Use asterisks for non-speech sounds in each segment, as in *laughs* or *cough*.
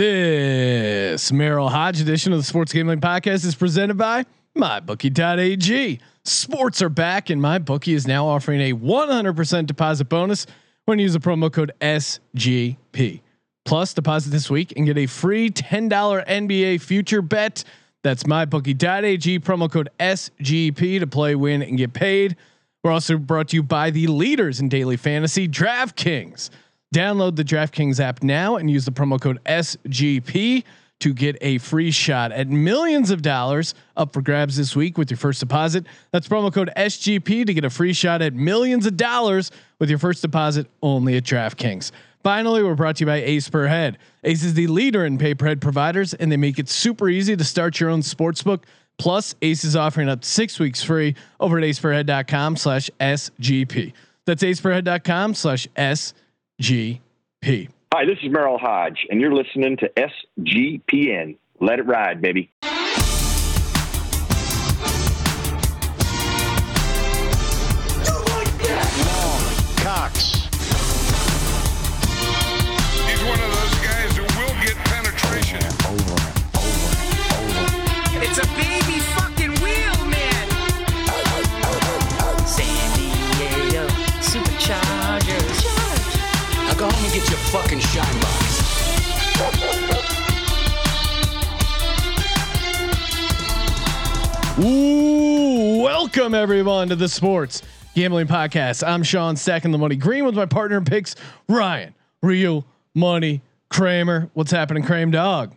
This Merril Hoge edition of the Sports Gambling Podcast is presented by MyBookie.ag. Sports are back, and MyBookie is now offering a 100% deposit bonus when you use the promo code SGP. Plus, deposit this week and get a free $10 NBA future bet. That's MyBookie.ag, promo code SGP to play, win, and get paid. We're also brought to you by the leaders in daily fantasy, DraftKings. Download the DraftKings app now and use the promo code SGP to get a free shot at millions of dollars up for grabs this week with your first deposit. That's promo code SGP to get a free shot at millions of dollars with your first deposit only at DraftKings. Finally, we're brought to you by Ace Per Head. Ace is the leader in pay per head providers, and they make it super easy to start your own sportsbook. Plus, Ace is offering up six weeks free over at aceperhead.com slash SGP. That's aceperhead.com slash SGP. GP. Hi, this is Merril Hoge, and you're listening to SGPN. Let it ride, baby. Ooh, welcome everyone to the Sports Gambling Podcast. I'm Sean Stacking the Money Green with my partner in picks, Ryan Real Money Kramer. What's happening, Kramer Dog?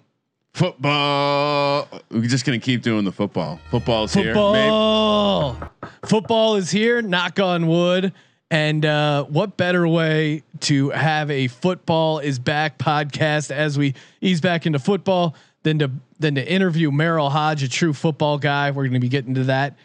Football. We're just gonna keep doing the football. Football's here. Maybe- Football. Football is here. Knock on wood. And uh, what better way to have a football is back podcast as we ease back into football than to than to interview Merril Hoge, a true football guy. We're going to be getting to that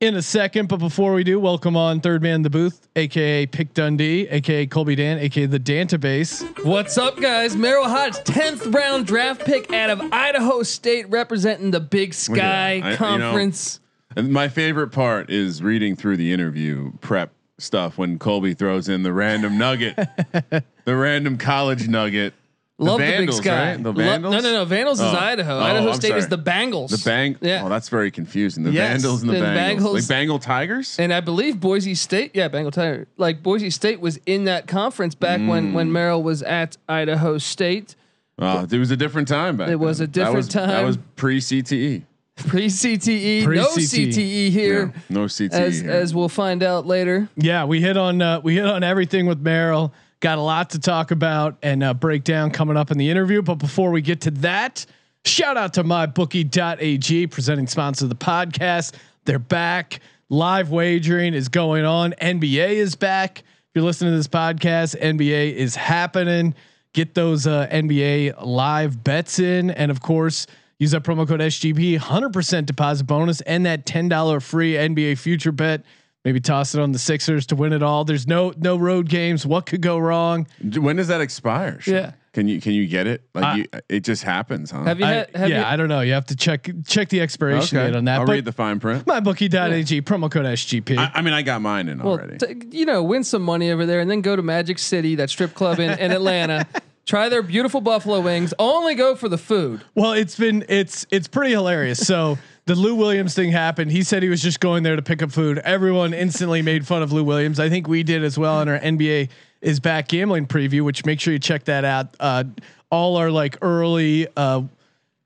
in a second. But before we do, welcome on third man in the booth, aka Pick Dundee, aka Colby Dant, aka the Dantabase. What's up, guys? Merril Hoge, 10th round draft pick out of Idaho State, representing the Big Sky I- you know, Conference. And my favorite part is reading through the interview prep stuff when Colby throws in the random nugget, *laughs* the random college nugget. Love the, Vandals, Big Sky. right? The Lo- no, no, no. Vandals is Oh. Idaho. Oh, Idaho I'm State is the Bengals. The bang. Yeah. Oh, that's very confusing. The Yes, Vandals and the, the Bengals. Bengals. Like Bengal Tigers. and I believe Boise State, yeah, Bengal Tiger. Like Boise State was in that conference back when Mm. when Merril was at Idaho State. Oh, it was a different time back. It was a different that was, That was pre CTE. Pre CTE, no Pre-CTE. CTE here, No CTE. as here. as we'll find out later. Yeah, we hit on uh, we hit on everything with Merril. Got a lot to talk about and uh, break down coming up in the interview. But before we get to that, shout out to mybookie.ag, presenting sponsor of the podcast. They're back. Live wagering is going on. NBA is back. If you're listening to this podcast, NBA is happening. Get those uh, NBA live bets in, and of course, use that promo code SGP, 100% deposit bonus, and that $10 free NBA future bet. Maybe toss it on the Sixers to win it all. There's no no road games. What could go wrong? when does that expire? Sean? Yeah. Can you can you get it? Like Uh, you, it just happens, huh? Have you had? Have yeah, you, I don't know. You have to check check the expiration date on that. I'll but read the fine print. mybookie.ag promo code SGP. I, I mean, I got mine in Well, already. t- you know, win some money over there, and then go to Magic City, that strip club in, in Atlanta. *laughs* Try their beautiful buffalo wings. Only go for the food. Well, it's been it's it's pretty hilarious. So the Lou Williams thing happened. He said he was just going there to pick up food. Everyone instantly made fun of Lou Williams. I think we did as well in our NBA is back gambling preview, which make sure you check that out. Uh, all our like early, uh,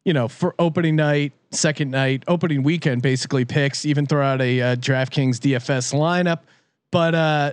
you know, for opening night, second night, opening weekend, basically picks. Even throw out a uh, DraftKings DFS lineup, but. uh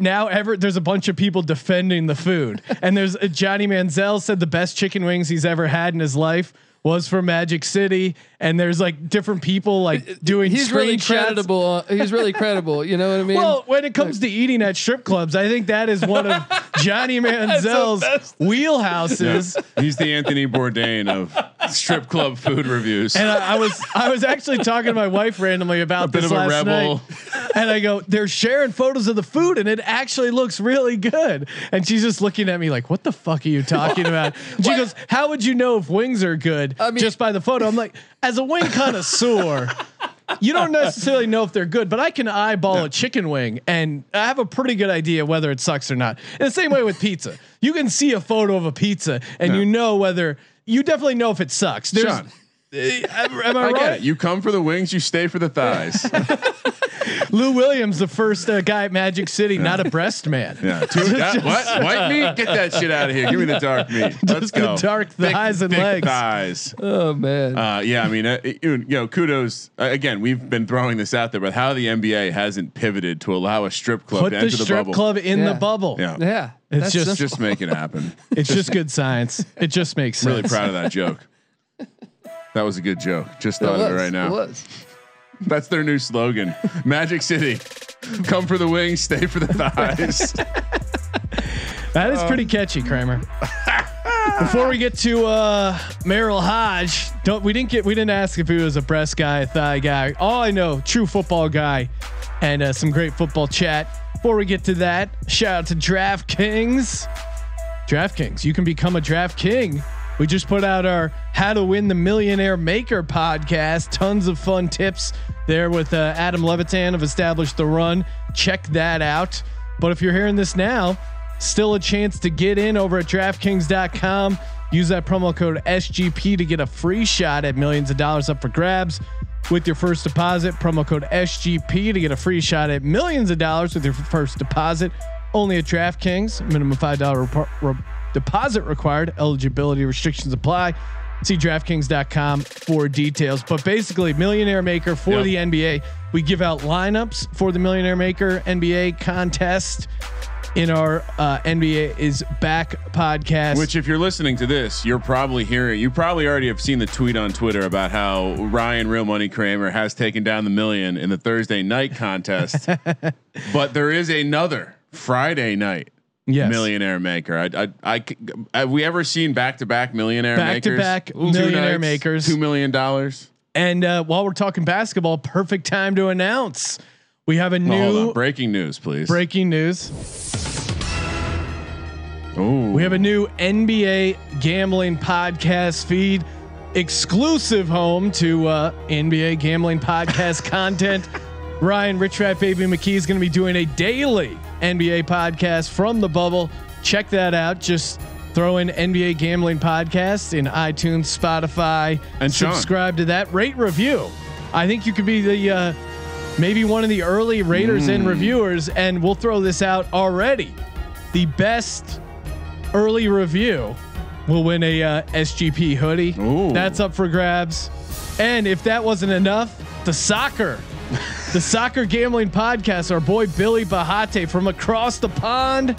now ever there's a bunch of people defending the food. And there's uh, Johnny Manziel said the best chicken wings he's ever had in his life was from Magic City. And there's like different people like doing He's really screenshots. credible. uh, He's really credible. You know what I mean? Well, when it comes to eating at strip clubs, I think that is one of *laughs* Johnny Manziel's best. wheelhouses. He's the Anthony Bourdain of strip club food reviews. And I, I was I was actually talking to my wife randomly about bit this of a last rebel. night, and I go, "They're sharing photos of the food, and it actually looks really good." And she's just looking at me like, "What the fuck are you talking about?" And she goes, "How would you know if wings are good I mean- just by the photo?" I'm like, as a wing connoisseur. you don't necessarily know if they're good, but I can eyeball a chicken wing and I have a pretty good idea whether it sucks or not. In the same way with pizza, you can see a photo of a pizza and you know whether you definitely know if it sucks. There's, Sean, am, am I, I right? get it. You come for the wings, you stay for the thighs. *laughs* Lou Williams, the first uh, guy at Magic City, not a breast man. Yeah. *laughs* Two, that- what? White meat? Get that shit out of here. Give me the dark meat. *laughs* Let's Just the go. dark thighs and thick legs. Thighs. Oh man. Uh, yeah, I mean, uh, you know, kudos. Uh, again, we've been throwing this out there, but how the NBA hasn't pivoted to allow a strip club Put to the enter the strip bubble. club in Yeah. the bubble. Yeah, yeah. It's that's just- simple. just make it happen. It's just good science. It just makes sense. really proud of that joke. That was a good joke. Just It thought of it right now. It was. *laughs* That's their new slogan. Magic City. Come for the wings, stay for the thighs. *laughs* That is pretty catchy, Kramer. Before we get to uh, Merril Hoge, don't we didn't get we didn't ask if he was a breast guy, a thigh guy. All I know, true football guy, and uh, some great football chat. Before we get to that, shout out to DraftKings. DraftKings, you can become a Draft King. We just put out our How to Win the Millionaire Maker podcast. Tons of fun tips there with uh, Adam Levitan of Established the Run. Check that out. But if you're hearing this now, still a chance to get in over at DraftKings.com. Use that promo code SGP to get a free shot at millions of dollars up for grabs with your first deposit. Promo code SGP to get a free shot at millions of dollars with your first deposit. Only at DraftKings. Minimum five dollar deposit required. Eligibility restrictions apply. See DraftKings.com for details. But basically, Millionaire Maker for Yep. the NBA. We give out lineups for the Millionaire Maker NBA contest in our uh, NBA is back podcast. Which, if you're listening to this, you're probably hearing. You probably already have seen the tweet on Twitter about how Ryan Real Money Kramer has taken down the million in the Thursday night contest. *laughs* but there is another Friday night yes. millionaire maker. I, I, I. have we ever seen back to back millionaire Back to makers? back Two millionaire nights, makers. two million dollars. And uh, while we're talking basketball, perfect time to announce we have a Oh, hold new on. Breaking news, please. breaking news. Ooh. We have a new NBA gambling podcast feed, exclusive home to uh, NBA gambling podcast *laughs* content. Ryan Rich Rat Baby McKee is going to be doing a daily NBA podcast from the bubble. Check that out. Just throw in NBA gambling podcast in iTunes, Spotify, And Sean. subscribe to that. Rate review. I think you could be the uh, maybe one of the early raters Hmm. and reviewers, and we'll throw this out already. The best early review will win a uh, SGP hoodie. Ooh. That's up for grabs. And if that wasn't enough, the soccer, the soccer gambling podcast, our boy Billy Bahate from across the pond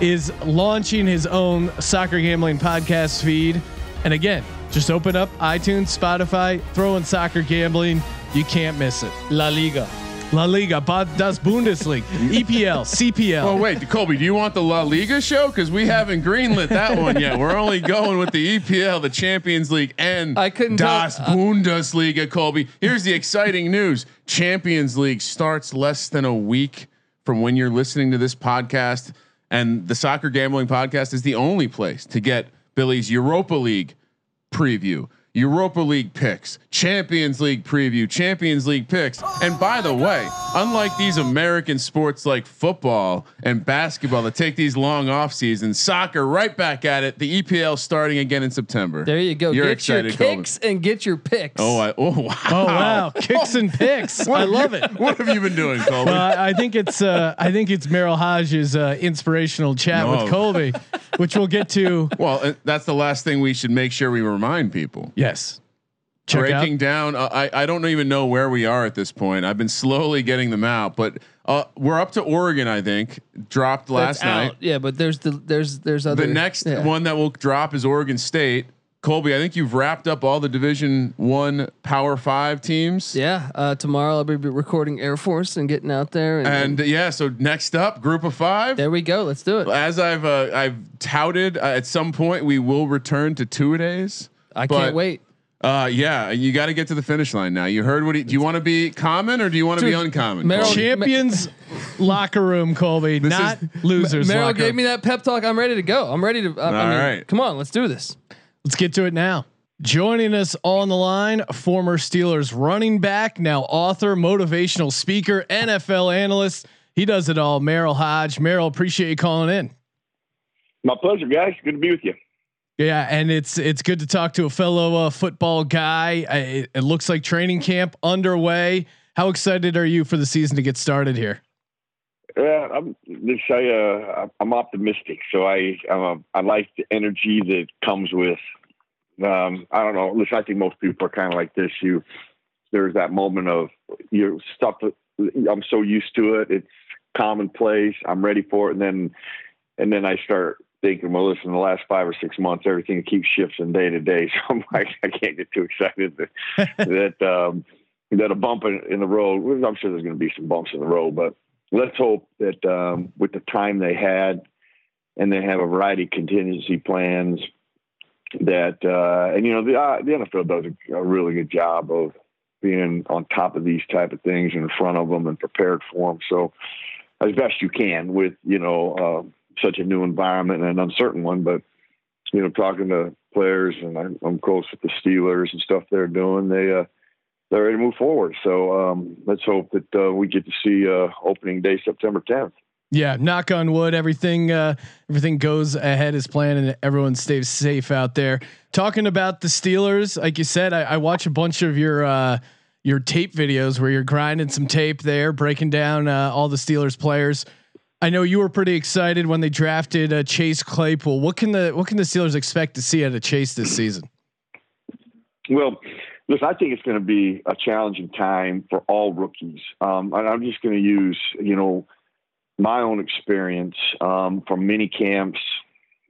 is launching his own soccer gambling podcast feed. And again, just open up iTunes, Spotify, throw in soccer gambling. You can't miss it. La Liga. La Liga, Ba- das Bundesliga, EPL, CPL. Oh wait, Colby, do you want the La Liga show? Because we haven't greenlit that one yet. We're only going with the EPL, the Champions League, and I couldn't Das tell- uh, Bundesliga. Colby, here's the exciting news: Champions League starts less than a week from when you're listening to this podcast, and the Soccer Gambling Podcast is the only place to get Billy's Europa League preview. Europa League picks, Champions League preview, Champions League picks. And by the way, unlike these American sports like football and basketball that take these long off seasons, soccer right back at it. The EPL starting again in September. There you go. You're get excited, your Colby. kicks and get your picks. Oh, I, oh wow! Oh wow, *laughs* kicks and picks. I love it. What have you been doing, Colby? Uh, I think it's uh, I think it's Merril Hoge's uh, inspirational chat No. with Colby, *laughs* which we'll get to. *laughs* well, that's the last thing we should make sure we remind people. Yes, check breaking out. down. Uh, I I don't even know where we are at this point. I've been slowly getting them out, but uh, we're up to Oregon. I think dropped last That's night. out. Yeah, but there's the there's there's other The next yeah. one that will drop is Oregon State. Colby, I think you've wrapped up all the Division One Power Five teams. Yeah, uh, tomorrow I'll be recording Air Force and getting out there. And, And yeah, so next up, Group of Five. there we go. Let's do it. As I've uh, I've touted, uh, at some point we will return to two a days. I but- can't wait. Uh, yeah, you got to get to the finish line now. You heard what? He, do you want to be common or do you want to be uncommon? Merril- Colby? Champions *laughs* locker room, Colby, not losers. Merril locker gave me that pep talk. I'm ready to go. I'm ready to. I, I All mean, right. come on, let's do this. Let's get to it now. Joining us on the line, former Steelers running back, now author, motivational speaker, NFL analyst. He does it all. Merril Hoge. Merril, appreciate you calling in. My pleasure, guys. Good to be with you. Yeah, and it's it's good to talk to a fellow uh, football guy. I, it, it looks like training camp underway. How excited are you for the season to get started here? Yeah, I'm. This I, uh, I'm optimistic. So I, I'm a, I like the energy that comes with. Um, I don't know. Listen, I think most people are kind of like this. You, there's that moment of your stuff. I'm so used to it. It's commonplace. I'm ready for it, and then, and then I start thinking, well, listen, the last five or six months, everything keeps shifting day to day. *laughs* So I'm like, I can't get too excited that that, um, that a bump in, in the road. I'm sure there's going to be some bumps in the road, but let's hope that um, with the time they had, and they have a variety of contingency plans. That uh, and you know the uh, the NFL does a, a really good job of being on top of these type of things and in front of them and prepared for them. So as best you can with you know uh, such a new environment and an uncertain one, but you know talking to players and I'm, I'm close with the Steelers and stuff they're doing. They uh, they're ready to move forward. So um, let's hope that uh, we get to see uh, opening day September 10th. Yeah, knock on wood. Everything uh, everything goes ahead as planned, and everyone stays safe out there. Talking about the Steelers, like you said, I, I watch a bunch of your uh, your tape videos where you're grinding some tape there, breaking down uh, all the Steelers players. I know you were pretty excited when they drafted uh, Chase Claypool. What can the what can the Steelers expect to see out of Chase this season? Well, listen, I think it's going to be a challenging time for all rookies. Um, and I'm just going to use, you know, my own experience um, from many camps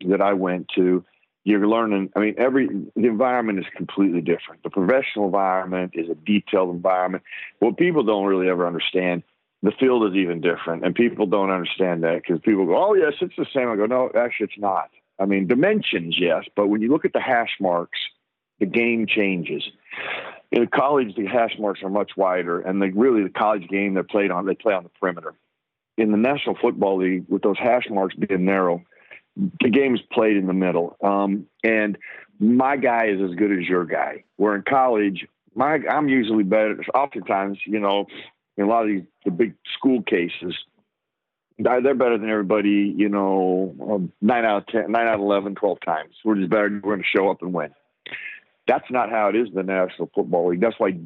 that I went to. You're learning. I mean, every the environment is completely different. The professional environment is a detailed environment. What people don't really ever understand, the field is even different, and people don't understand that because people go, "Oh, yes, it's the same." I go, "No, actually, it's not." I mean, dimensions, yes, but when you look at the hash marks, the game changes. In college, the hash marks are much wider, and they really the college game they're played on. They play on the perimeter. In the National Football League, with those hash marks being narrow, the game is played in the middle. Um, and my guy is as good as your guy. Where in college, my I'm usually better. Oftentimes, you know, in a lot of these the big school cases, they're better than everybody. You know, um, nine out of ten, nine out of 11, 12 times. We're just better. We're going to show up and win. That's not how it is in the National Football League. That's why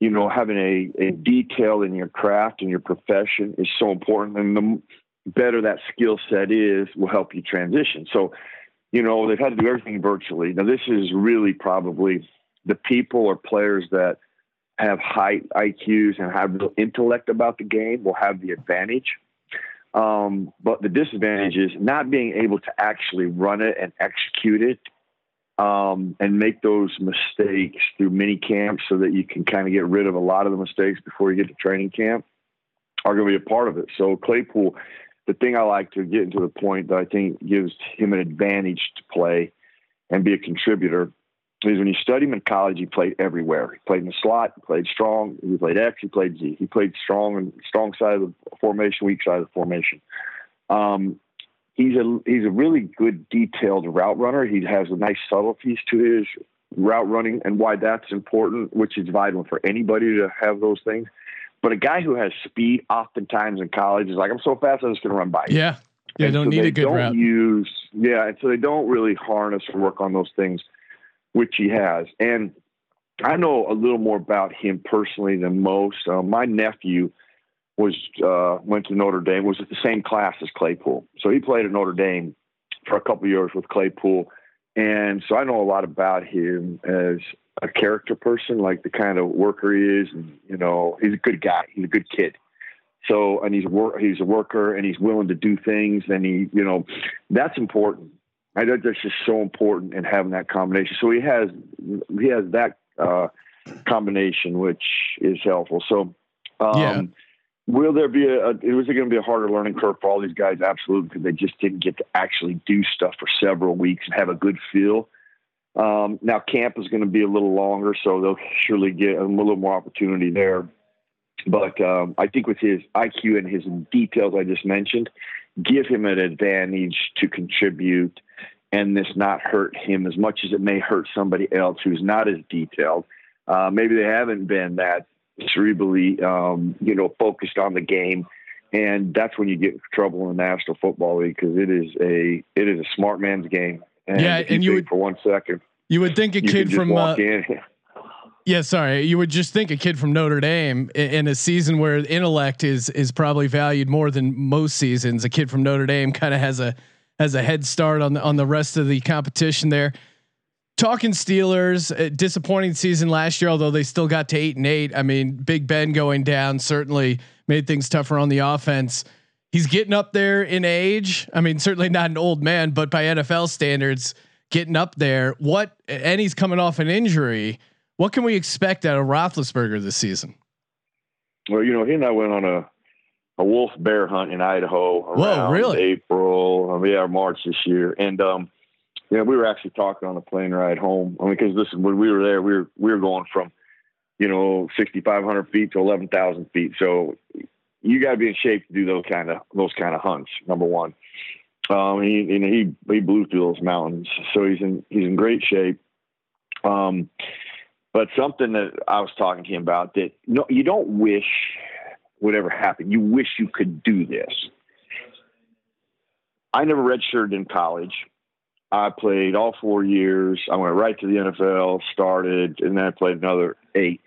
you know having a, a detail in your craft and your profession is so important. And the better that skill set is, will help you transition. So, you know, they've had to do everything virtually. Now, this is really probably the people or players that have high IQs and have real intellect about the game will have the advantage. Um, but the disadvantage is not being able to actually run it and execute it um, and make those mistakes through mini camps so that you can kind of get rid of a lot of the mistakes before you get to training camp are going to be a part of it. So Claypool, the thing I like to get into the point that I think gives him an advantage to play and be a contributor is when you study him in college, he played everywhere. He played in the slot, he played strong, he played X, he played Z. He played strong and strong side of the formation, weak side of the formation. Um, he's a he's a really good detailed route runner. He has a nice subtleties to his route running and why that's important, which is vital for anybody to have those things. But a guy who has speed, oftentimes in college, is like, I'm so fast, I'm just going to run by you. Yeah, yeah, And don't so need they a good don't route. Use yeah, and so they don't really harness or work on those things, which he has. And I know a little more about him personally than most. Uh, my nephew was uh, went to Notre Dame, was the same class as Claypool, so he played at Notre Dame for a couple years with Claypool, and so I know a lot about him as a character person, like the kind of worker he is, and you know, he's a good guy, he's a good kid. So, and he's a work, he's a worker, and he's willing to do things, and he, you know, that's important. I think that's just so important in having that combination. So he has, he has that uh, combination, which is helpful. So, um, Yeah. Will there be a, a was it going to be a harder learning curve for all these guys? Absolutely, because they just didn't get to actually do stuff for several weeks and have a good feel. Um, now camp is going to be a little longer, so they'll surely get a little more opportunity there. But um, I think with his IQ and his details I just mentioned, give him an advantage to contribute and this not hurt him as much as it may hurt somebody else who's not as detailed. Uh, maybe they haven't been that cerebrally, um, you know, focused on the game, and that's when you get in trouble in the National Football League because it is a it is a smart man's game. And Yeah, if you and you would- for one second You would think a you kid from uh, in. *laughs* yeah, sorry, you would just think a kid from Notre Dame in a season where intellect is is probably valued more than most seasons. A kid from Notre Dame kind of has a has a head start on the on the rest of the competition there. Talking Steelers, a disappointing season last year, although they still got to eight and eight. I mean, Big Ben going down certainly made things tougher on the offense. He's getting up there in age. I mean, certainly not an old man, but by NFL standards, getting up there. What and he's coming off an injury. What can we expect out of Roethlisberger this season? Well, you know, he and I went on a a wolf bear hunt in Idaho around really? April, um, yeah, March this year, and um, yeah, we were actually talking on the plane ride home. I mean, because listen, when we were there, we were we were going from, you know, sixty five hundred feet to eleven thousand feet. So you got to be in shape to do those kind of those kind of hunts. Number one, um, he he he blew through those mountains, so he's in he's in great shape. Um, but something that I was talking to him about that no, you don't wish would ever happen. You wish you could do this. I never redshirted in college. I played all four years. I went right to the NFL, started, and then I played another eight.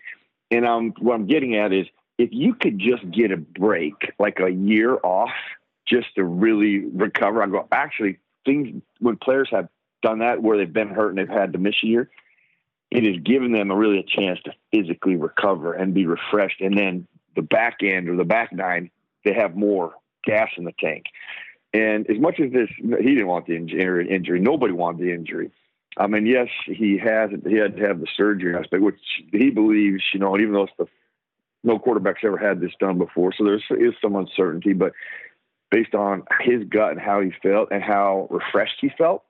And I'm, what I'm getting at is if you could just get a break, like a year off, just to really recover. I go, actually, things when players have done that where they've been hurt and they've had to miss a year, it has given them a really a chance to physically recover and be refreshed. And then the back end or the back nine, they have more gas in the tank. And as much as this, he didn't want the injury. Injury. Nobody wanted the injury. I mean, yes, he has. He had to have the surgery aspect, which he believes. You know, even though it's the no quarterback's ever had this done before, so there's some uncertainty. But based on his gut and how he felt and how refreshed he felt,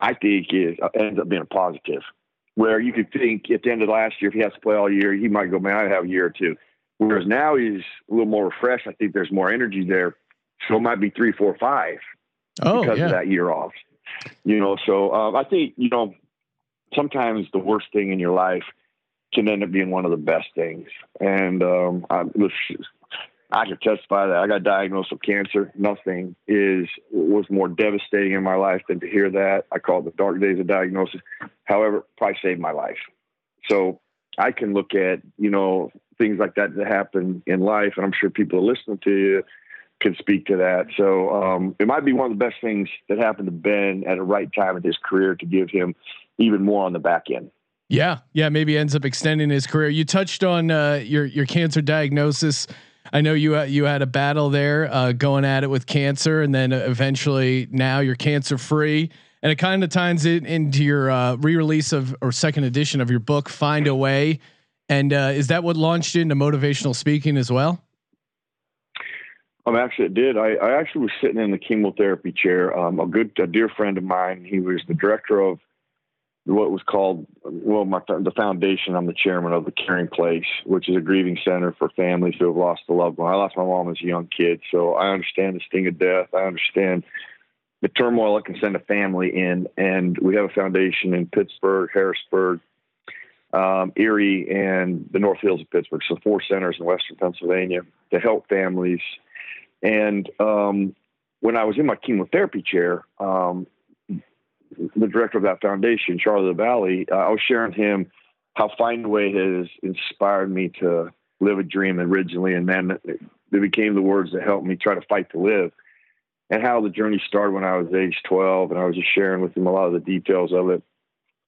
I think is uh, ends up being a positive. Where you could think at the end of last year, if he has to play all year, he might go, man, I have a year or two. Whereas now he's a little more refreshed. I think there's more energy there. So it might be three, four, five Oh because yeah, of that year off. You know, so um, I think you know sometimes the worst thing in your life can end up being one of the best things. And um, I, I can testify that I got diagnosed with cancer. Nothing is was more devastating in my life than to hear that. I call it the dark days of diagnosis. However, probably saved my life. So I can look at you know things like that that happen in life, and I'm sure people are listening to you can speak to that. So um, it might be one of the best things that happened to Ben at a right time in his career to give him even more on the back end. yeah, yeah. Maybe ends up extending his career. You touched on uh, your your cancer diagnosis. I know you uh, you had a battle there, uh, going at it with cancer, and then eventually now you're cancer free. And it kind of ties it into your uh, re-release of or second edition of your book, Find a Way. And uh, is that what launched into motivational speaking as well? Um, actually, it did. I, I actually was sitting in the chemotherapy chair. Um, a good, a dear friend of mine. He was the director of what was called, well, my, the foundation. I'm the chairman of the Caring Place, which is a grieving center for families who have lost a loved one. I lost my mom as a young kid, so I understand the sting of death. I understand the turmoil it can send a family in. And we have a foundation in Pittsburgh, Harrisburg, um, Erie, and the North Hills of Pittsburgh. So four centers in Western Pennsylvania to help families. And um, when I was in my chemotherapy chair, um, the director of that foundation, Charlie LaValle, uh, I was sharing him how Find a Way has inspired me to live a dream originally, and then it became the words that helped me try to fight to live. And how the journey started when I was age 12, and I was just sharing with him a lot of the details of it.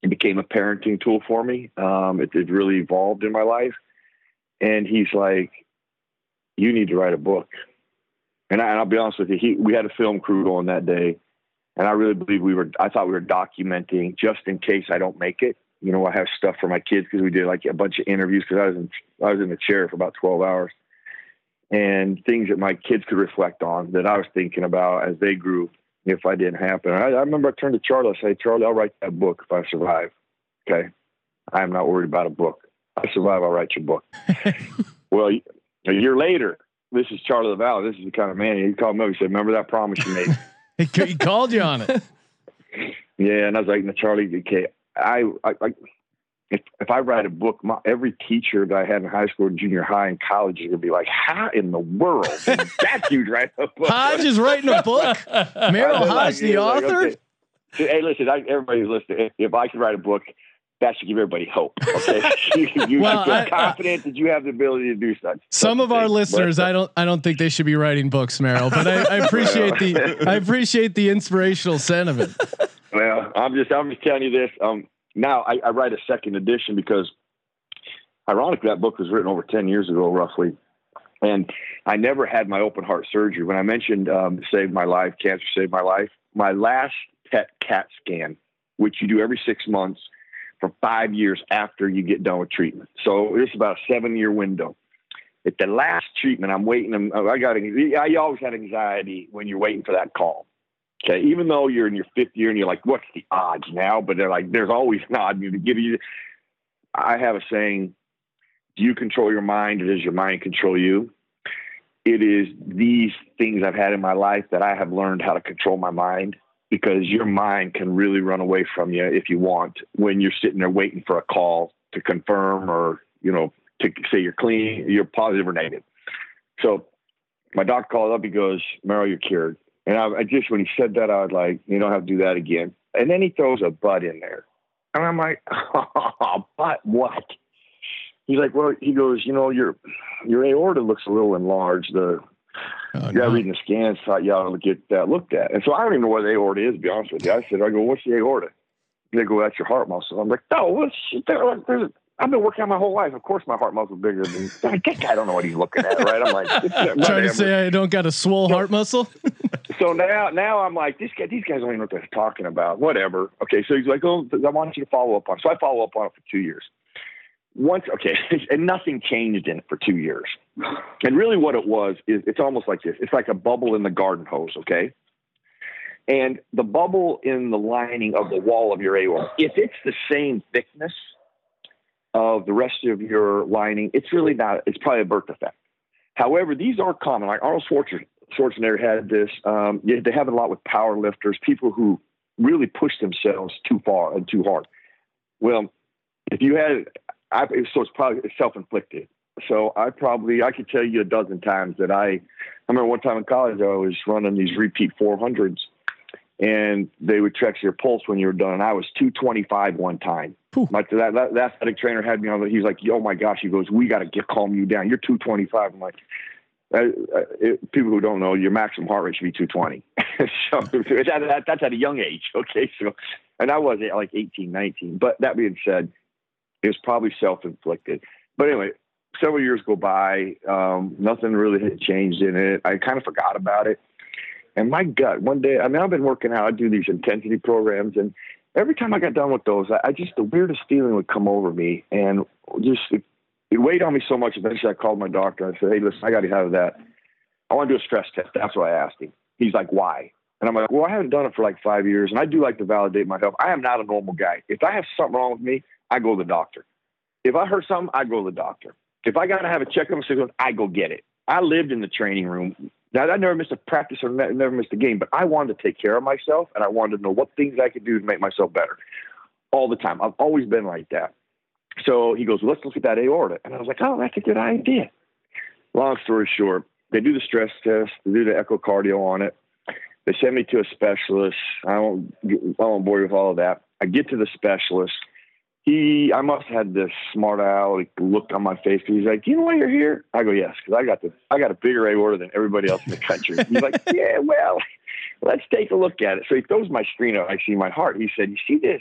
It became a parenting tool for me. Um, it, it really evolved in my life. And he's like, "You need to write a book." And, I, and I'll be honest with you, he, we had a film crew on that day, and I really believe we were. I thought we were documenting just in case I don't make it. You know, I have stuff for my kids because we did like a bunch of interviews because I was in I was in the chair for about twelve hours, and things that my kids could reflect on that I was thinking about as they grew if I didn't happen. I, I remember I turned to Charlie. I say, Charlie, I'll write that book if I survive. Okay, I am not worried about a book. I survive. I'll write your book. *laughs* well, a year later, this is Charlie LaValle. This is the kind of man he called me. up. He said, "Remember that promise you made." *laughs* He, he called you on it. *laughs* Yeah, and I was like, no, Charlie, okay, I, I, I if if I write a book, my, every teacher that I had in high school, junior high, and college is gonna be like, how in the world did *laughs* that dude write a book? Hoge is writing a book. Merril Hoge, like, the yeah, like, author. okay. Hey, listen, I, everybody's listening. If, if I could write a book, that should give everybody hope. Okay, *laughs* you, you Well, feel I- I- confident that you have the ability to do such. Some such of our thing. listeners, But, I don't, I don't think they should be writing books, Merril. But I, I appreciate the, I *laughs* appreciate the inspirational sentiment. Well, I'm just I'm just telling you this. Um, now I, I write a second edition because, ironically, that book was written over ten years ago, roughly, and I never had my open heart surgery. When I mentioned um, saved my life, cancer saved my life. My last PET CAT scan, which you do every six months for five years after you get done with treatment. So it's about a seven year window. At the last treatment, I'm waiting. I got. I always had anxiety when you're waiting for that call. Okay, even though you're in your fifth year and you're like, what's the odds now? But they're like, there's always an odd. To give you. I have a saying: Do you control your mind, or does your mind control you? It is these things I've had in my life that I have learned how to control my mind because your mind can really run away from you if you want when you're sitting there waiting for a call to confirm or you know to say you're clean, you're positive or negative. So my doctor called up. He goes, "Merril, you're cured." And I, I just, when he said that, I was like, you don't have to do that again. And then he throws a butt in there. And I'm like, oh, *laughs* but what? He's like, well, he goes, you know, your, your aorta looks a little enlarged. The Oh, guy no. reading the scans thought you ought to get that looked at. And so I don't even know what the aorta is, to be honest with you. I said, I go, what's the aorta? They go, that's your heart muscle. I'm like, no, what's I've been working out my whole life. Of course, my heart muscle is bigger than *laughs* that guy. don't know what he's looking at, right? I'm like, Trying to say I don't got a swole heart muscle. *laughs* So now, now I'm like, this guy, these guys don't even know what they're talking about. Whatever. Okay, so he's like, oh, I want you to follow up on. it. So I follow up on it for two years. Once, okay, *laughs* and nothing changed in it for two years. And really, what it was is, it's almost like this. It's like a bubble in the garden hose. Okay, and the bubble in the lining of the wall of your aorta, if it's the same thickness of the rest of your lining, it's really not. It's probably a birth defect. However, these are common. Like Arnold Schwarzenegger, had this. Um, they have it a lot with power lifters, people who really push themselves too far and too hard. Well, if you had, I, so it's probably self-inflicted. So I probably I could tell you a dozen times that I. I remember one time in college I was running these repeat 400s, and they would check your pulse when you were done. And I was 225 one time. My that, that, that athletic trainer had me on. He's like, "Oh my gosh!" He goes, "We got to get calm you down. You're 225." I'm like, uh, uh, it, people who don't know, your maximum heart rate should be 220. *laughs* so *laughs* it's at, that, that's at a young age. Okay. So, and I was at like 18, 19. But that being said, it was probably self inflicted. But anyway, several years go by. Um, nothing really had changed in it. I kind of forgot about it. And my gut, one day, I mean, I've been working out. I do these intensity programs. And every time I got done with those, I, I just, the weirdest feeling would come over me. And just, it, it weighed on me so much. Eventually, I called my doctor. I said, "Hey, listen, I got to have that. I want to do a stress test." That's what I asked him. He's like, "Why?" And I'm like, "Well, I haven't done it for like five years, and I do like to validate my health. I am not a normal guy. If I have something wrong with me, I go to the doctor. If I heard something, I go to the doctor. If I got to have a checkup, I go get it. I lived in the training room. Now, I never missed a practice or never missed a game, but I wanted to take care of myself, and I wanted to know what things I could do to make myself better all the time. I've always been like that." So he goes, let's look at that aorta. And I was like, oh, that's a good idea. Long story short, they do the stress test, they do the echocardio on it. They send me to a specialist. I won't, I won't bore you with all of that. I get to the specialist. He, I must have had this smart aleck look on my face. He's like, you know why you're here? I go, yes, because I got the, I got a bigger aorta than everybody else in the country. *laughs* He's like, yeah, well, let's take a look at it. So he throws my screen up. I see my heart. He said, you see this?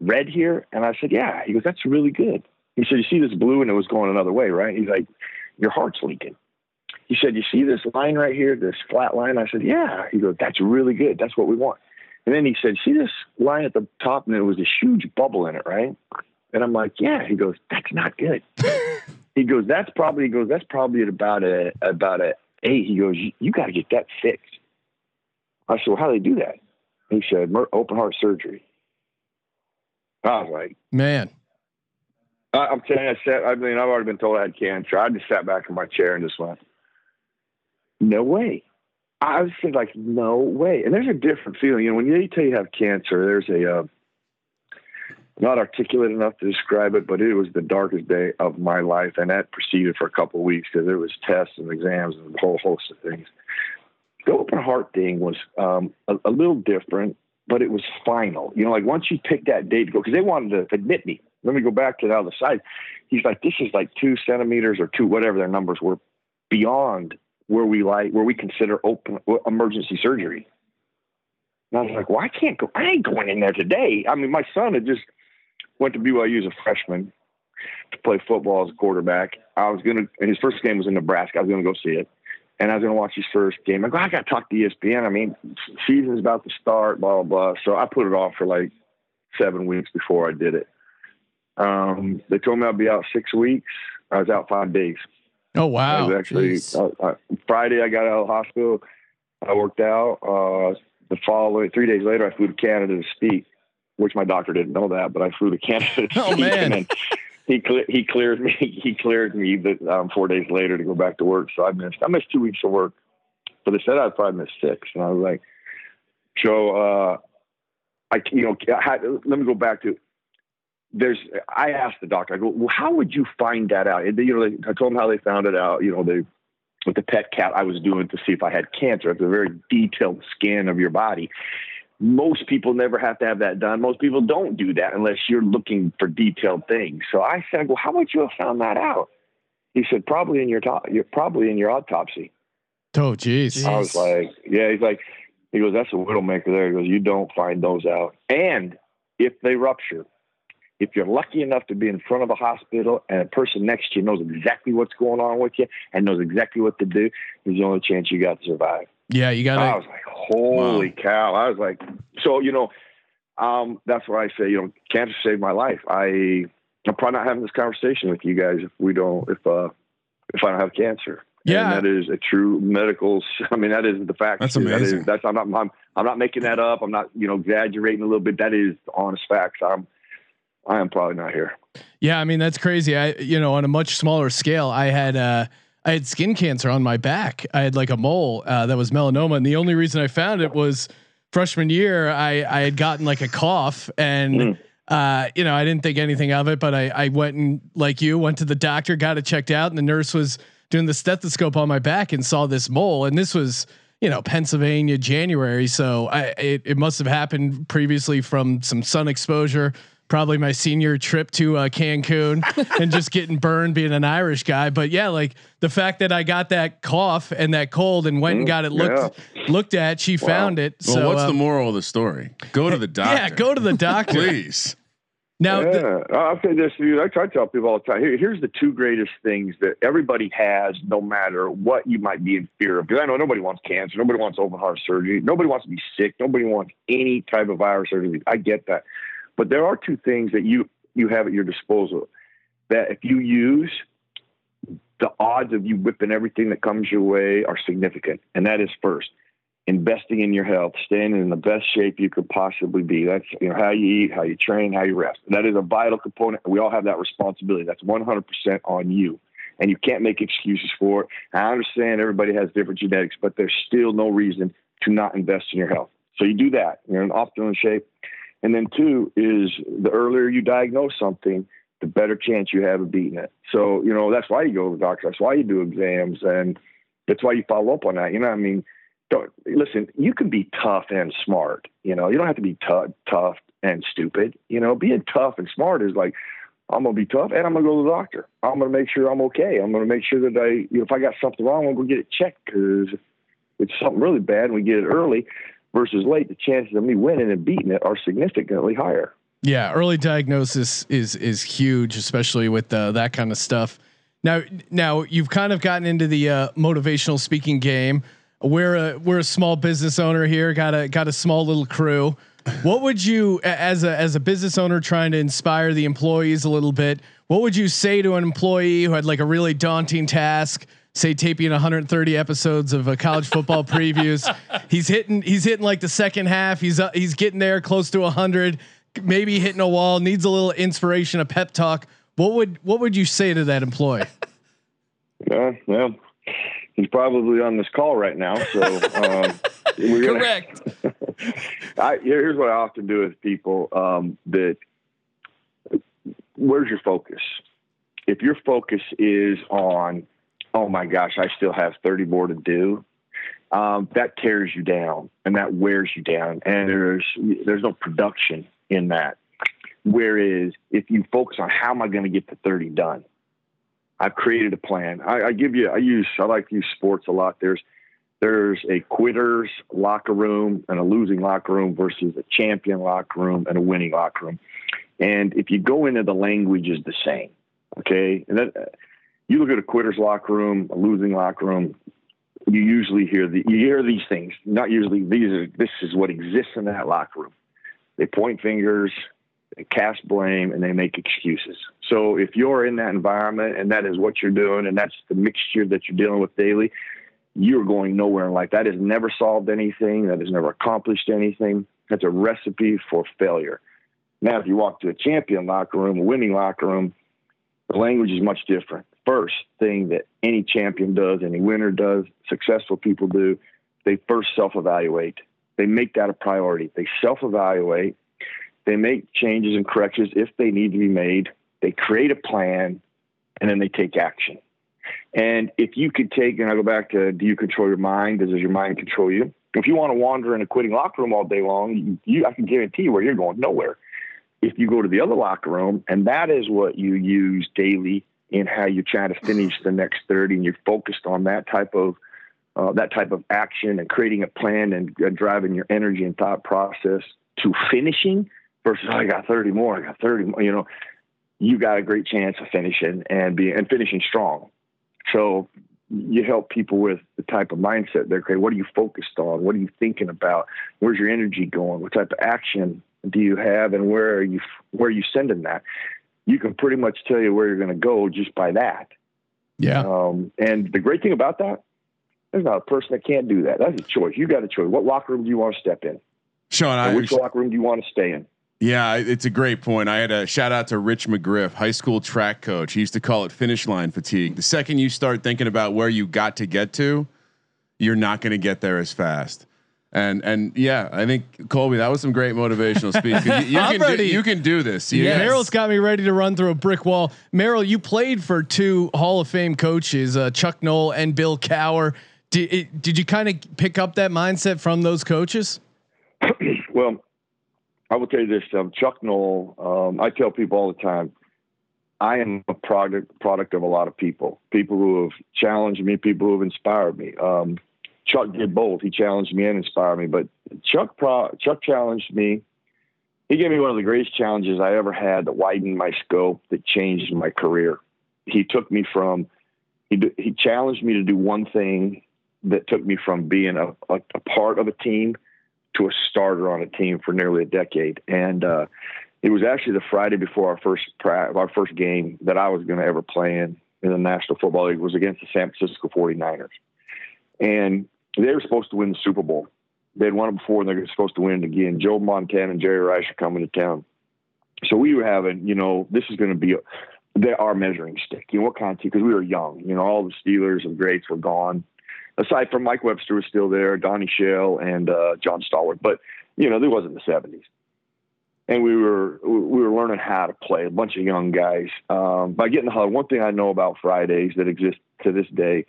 red here? And I said, yeah. He goes, that's really good. He said, you see this blue and it was going another way, right? He's like, your heart's leaking. He said, you see this line right here, this flat line? I said, yeah. He goes, that's really good. That's what we want. And then he said, see this line at the top? And there was a huge bubble in it, right? And I'm like, yeah. He goes, that's not good. *laughs* he goes, that's probably, he goes, that's probably at about a, about a eight. He goes, you, you got to get that fixed. I said, well, how do they do that? He said, open heart surgery. I was like, Man, I, I'm telling you, I sat, I mean, I've already been told I had cancer. I just sat back in my chair and just went, no way. I was like, no way. And there's a different feeling. You know, when they tell you have cancer, there's a uh, not articulate enough to describe it, but it was the darkest day of my life, and that proceeded for a couple of weeks because there was tests and exams and a whole host of things. The open heart thing was um, a, a little different, but it was final. You know, like once you pick that date to go, because they wanted to admit me. Let me go back to the other side. He's like, this is like two centimeters or two, whatever their numbers were, beyond where we like where we consider open emergency surgery. And I was like, well, I can't go. I ain't going in there today. I mean, my son had just went to BYU as a freshman to play football as a quarterback. I was gonna, his first game was in Nebraska. I was gonna go see it, and I was gonna watch his first game. I go, I got to talk to ESPN. I mean, season's about to start, blah blah blah. So I put it off for like seven weeks before I did it. Um, they told me I'd be out six weeks. I was out five days. Oh I wow. was actually uh, uh, Friday. I got out of the hospital. I worked out. Uh, the following three days later, I flew to Canada to speak, which my doctor didn't know that, but I flew to Canada to *laughs* Oh, speak, man. and he cle he cleared me. *laughs* He cleared me that, um, four days later to go back to work. So I missed I missed two weeks of work, but they said I'd probably miss six, and I was like, so uh, I you know I had, let me go back to there's I asked the doctor, I go, well, how would you find that out? And they, you know, they, I told them how they found it out. You know, they with the PET cat I was doing to see if I had cancer. It's a very detailed scan of your body. Most people never have to have that done. Most people don't do that unless you're looking for detailed things. So I said, well, how would you have found that out? He said, probably in your top, you're probably in your autopsy. Oh jeez. I was like, yeah, he's like, he goes, that's a widowmaker there. He goes, you don't find those out. And if they rupture, if you're lucky enough to be in front of a hospital and a person next to you knows exactly what's going on with you and knows exactly what to do, there's the only chance you got to survive. Yeah, you gotta. I was like, holy cow. I was like, so, you know, um, that's why I say, you know, cancer saved my life. I, I'm probably not having this conversation with you guys if we don't, if, uh, if I don't have cancer. Yeah. And that is a true medical. *laughs* I mean, that isn't the fact. That's That is- amazing. that's I'm not. I'm, I'm not making that up. I'm not. You know, exaggerating a little bit. That is honest facts. I'm. I am probably not here. Yeah, I mean that's crazy. I you know on a much smaller scale, I had uh I had skin cancer on my back. I had like a mole uh, that was melanoma, and the only reason I found it was freshman year. I I had gotten like a cough, and Mm. uh you know I didn't think anything of it, but I I went and like you went to the doctor, got it checked out, and the nurse was doing the stethoscope on my back and saw this mole, and this was. You know, Pennsylvania, January. So I, it, it must have happened previously from some sun exposure probably my senior trip to uh, Cancun and just getting burned being an Irish guy. But yeah, like the fact that I got that cough and that cold and went and got it looked looked at, she found it. Well, so what's uh, the moral of the story? Go to the *laughs* doctor. yeah, go to the doctor. please. Now, yeah, the- I'll say this. to you. I try to tell people all the time. Here, here's the two greatest things that everybody has, no matter what you might be in fear of. Because I know nobody wants cancer, nobody wants open heart surgery, nobody wants to be sick, nobody wants any type of virus surgery. I get that, but there are two things that you you have at your disposal that if you use, the odds of you whipping everything that comes your way are significant, and that is first investing in your health, staying in the best shape you could possibly be. That's you know how you eat, how you train, how you rest. That is a vital component. We all have that responsibility. That's 100% on you. And you can't make excuses for it. I understand everybody has different genetics, but there's still no reason to not invest in your health. So you do that. You're in optimal shape. And then two is the earlier you diagnose something, the better chance you have of beating it. So, you know, that's why you go to the doctor. That's why you do exams. And that's why you follow up on that. You know, I mean, don't listen. You can be tough and smart. You know, you don't have to be tough, tough and stupid. You know, being tough and smart is like I'm gonna be tough and I'm gonna go to the doctor. I'm gonna make sure I'm okay. I'm gonna make sure that I, you know, if I got something wrong, I'm gonna get it checked because it's something really bad and we get it early versus late, the chances of me winning and beating it are significantly higher. Yeah, early diagnosis is is huge, especially with uh, that kind of stuff. Now, now you've kind of gotten into the uh, motivational speaking game. We're a we're a small business owner here. Got a got a small little crew. What would you, as a as a business owner, trying to inspire the employees a little bit? What would you say to an employee who had like a really daunting task? Say taping 130 episodes of uh, college football previews. *laughs* He's hitting he's hitting like the second half. He's uh, he's getting there close to 100 maybe hitting a wall, needs a little inspiration, a pep talk. What would what would you say to that employee? Yeah, yeah. He's probably on this call right now. So um, we're gonna, Correct. *laughs* I, here's what I often do with people um, that where's your focus? If your focus is on, oh my gosh, I still have 30 more to do, um, that tears you down and that wears you down, and there's there's no production in that. Whereas if you focus on how am I going to get the 30 done, I've created a plan. I, I give you, I use, I like to use sports a lot. There's there's a quitter's locker room and a losing locker room versus a champion locker room and a winning locker room. And if you go into the language is the same, okay. And uh, you look at a quitter's locker room, a losing locker room. You usually hear the you hear these things. Not usually. These are this is what exists in that locker room. They point fingers, they cast blame, and they make excuses. So if you're in that environment and that is what you're doing, and that's the mixture that you're dealing with daily, you're going nowhere in life. That has never solved anything. That has never accomplished anything. That's a recipe for failure. Now, if you walk to a champion locker room, a winning locker room, the language is much different. First thing that any champion does, any winner does, successful people do, they first self evaluate. They make that a priority. They self evaluate. They make changes and corrections if they need to be made. They create a plan and then they take action. And if you could take, and I go back to, do you control your mind? Does your mind control you? If you want to wander in a quitting locker room all day long, you, I can guarantee you where you're going nowhere. If you go to the other locker room, and that is what you use daily in how you're trying to finish the next 30, and you're focused on that type of uh, that type of action and creating a plan and uh, driving your energy and thought process to finishing versus oh, I got 30 more, I got 30 more. You know, you got a great chance of finishing and being and finishing strong. So you help people with the type of mindset they're creating. What are you focused on? What are you thinking about? Where's your energy going? What type of action do you have, and where are you where are you sending that? You can pretty much tell you where you're going to go just by that. Yeah. Um, and the great thing about that, there's not a person that can't do that. That's a choice. You got a choice. What locker room do you want to step in? Sean, I which locker room do you want to stay in? Yeah, it's a great point. I had a shout out to Rich McGriff, high school track coach. He used to call it finish line fatigue. The second you start thinking about where you got to get to, you're not going to get there as fast. And and yeah, I think Colby, that was some great motivational speech. You, you *laughs* I'm can do, you can do this. You- Yes. Merril's got me ready to run through a brick wall. Merril, you played for two Hall of Fame coaches, uh, Chuck Noll and Bill Cowher. Did it, did you kind of pick up that mindset from those coaches? *clears throat* Well, I will tell you this, um, Chuck Noll. Um, I tell people all the time, I am a product product of a lot of people. People who have challenged me, people who have inspired me. Um, Chuck did both. He challenged me and inspired me. But Chuck pro- Chuck challenged me. He gave me one of the greatest challenges I ever had that widened my scope, that changed my career. He took me from he he challenged me to do one thing that took me from being a, a, a part of a team to a starter on a team for nearly a decade. And uh, it was actually the Friday before our first pra- our first game that I was going to ever play in in the National Football League was against the San Francisco 49ers. And they were supposed to win the Super Bowl. They'd won it before and they're supposed to win it again. Joe Montana and Jerry Rice are coming to town. So we were having, you know, this is going to be a, they our measuring stick. You know, what kind of team? Because we were young. You know, all the Steelers and greats were gone aside from Mike Webster was still there, Donnie Shell and uh, John Stallworth. But you know, there wasn't the seventies, and we were we were learning how to play. A bunch of young guys. Um, by getting the huddle, one thing I know about Fridays that exist to this day,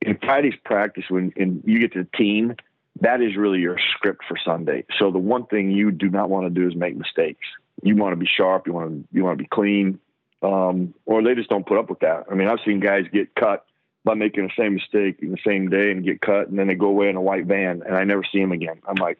in Friday's practice, when and you get to the team, that is really your script for Sunday. So the one thing you do not want to do is make mistakes. You want to be sharp. You want to you want to be clean. Um, or they just don't put up with that. I mean, I've seen guys get cut by making the same mistake in the same day and get cut, and then they go away in a white van, and I never see them again. I'm like,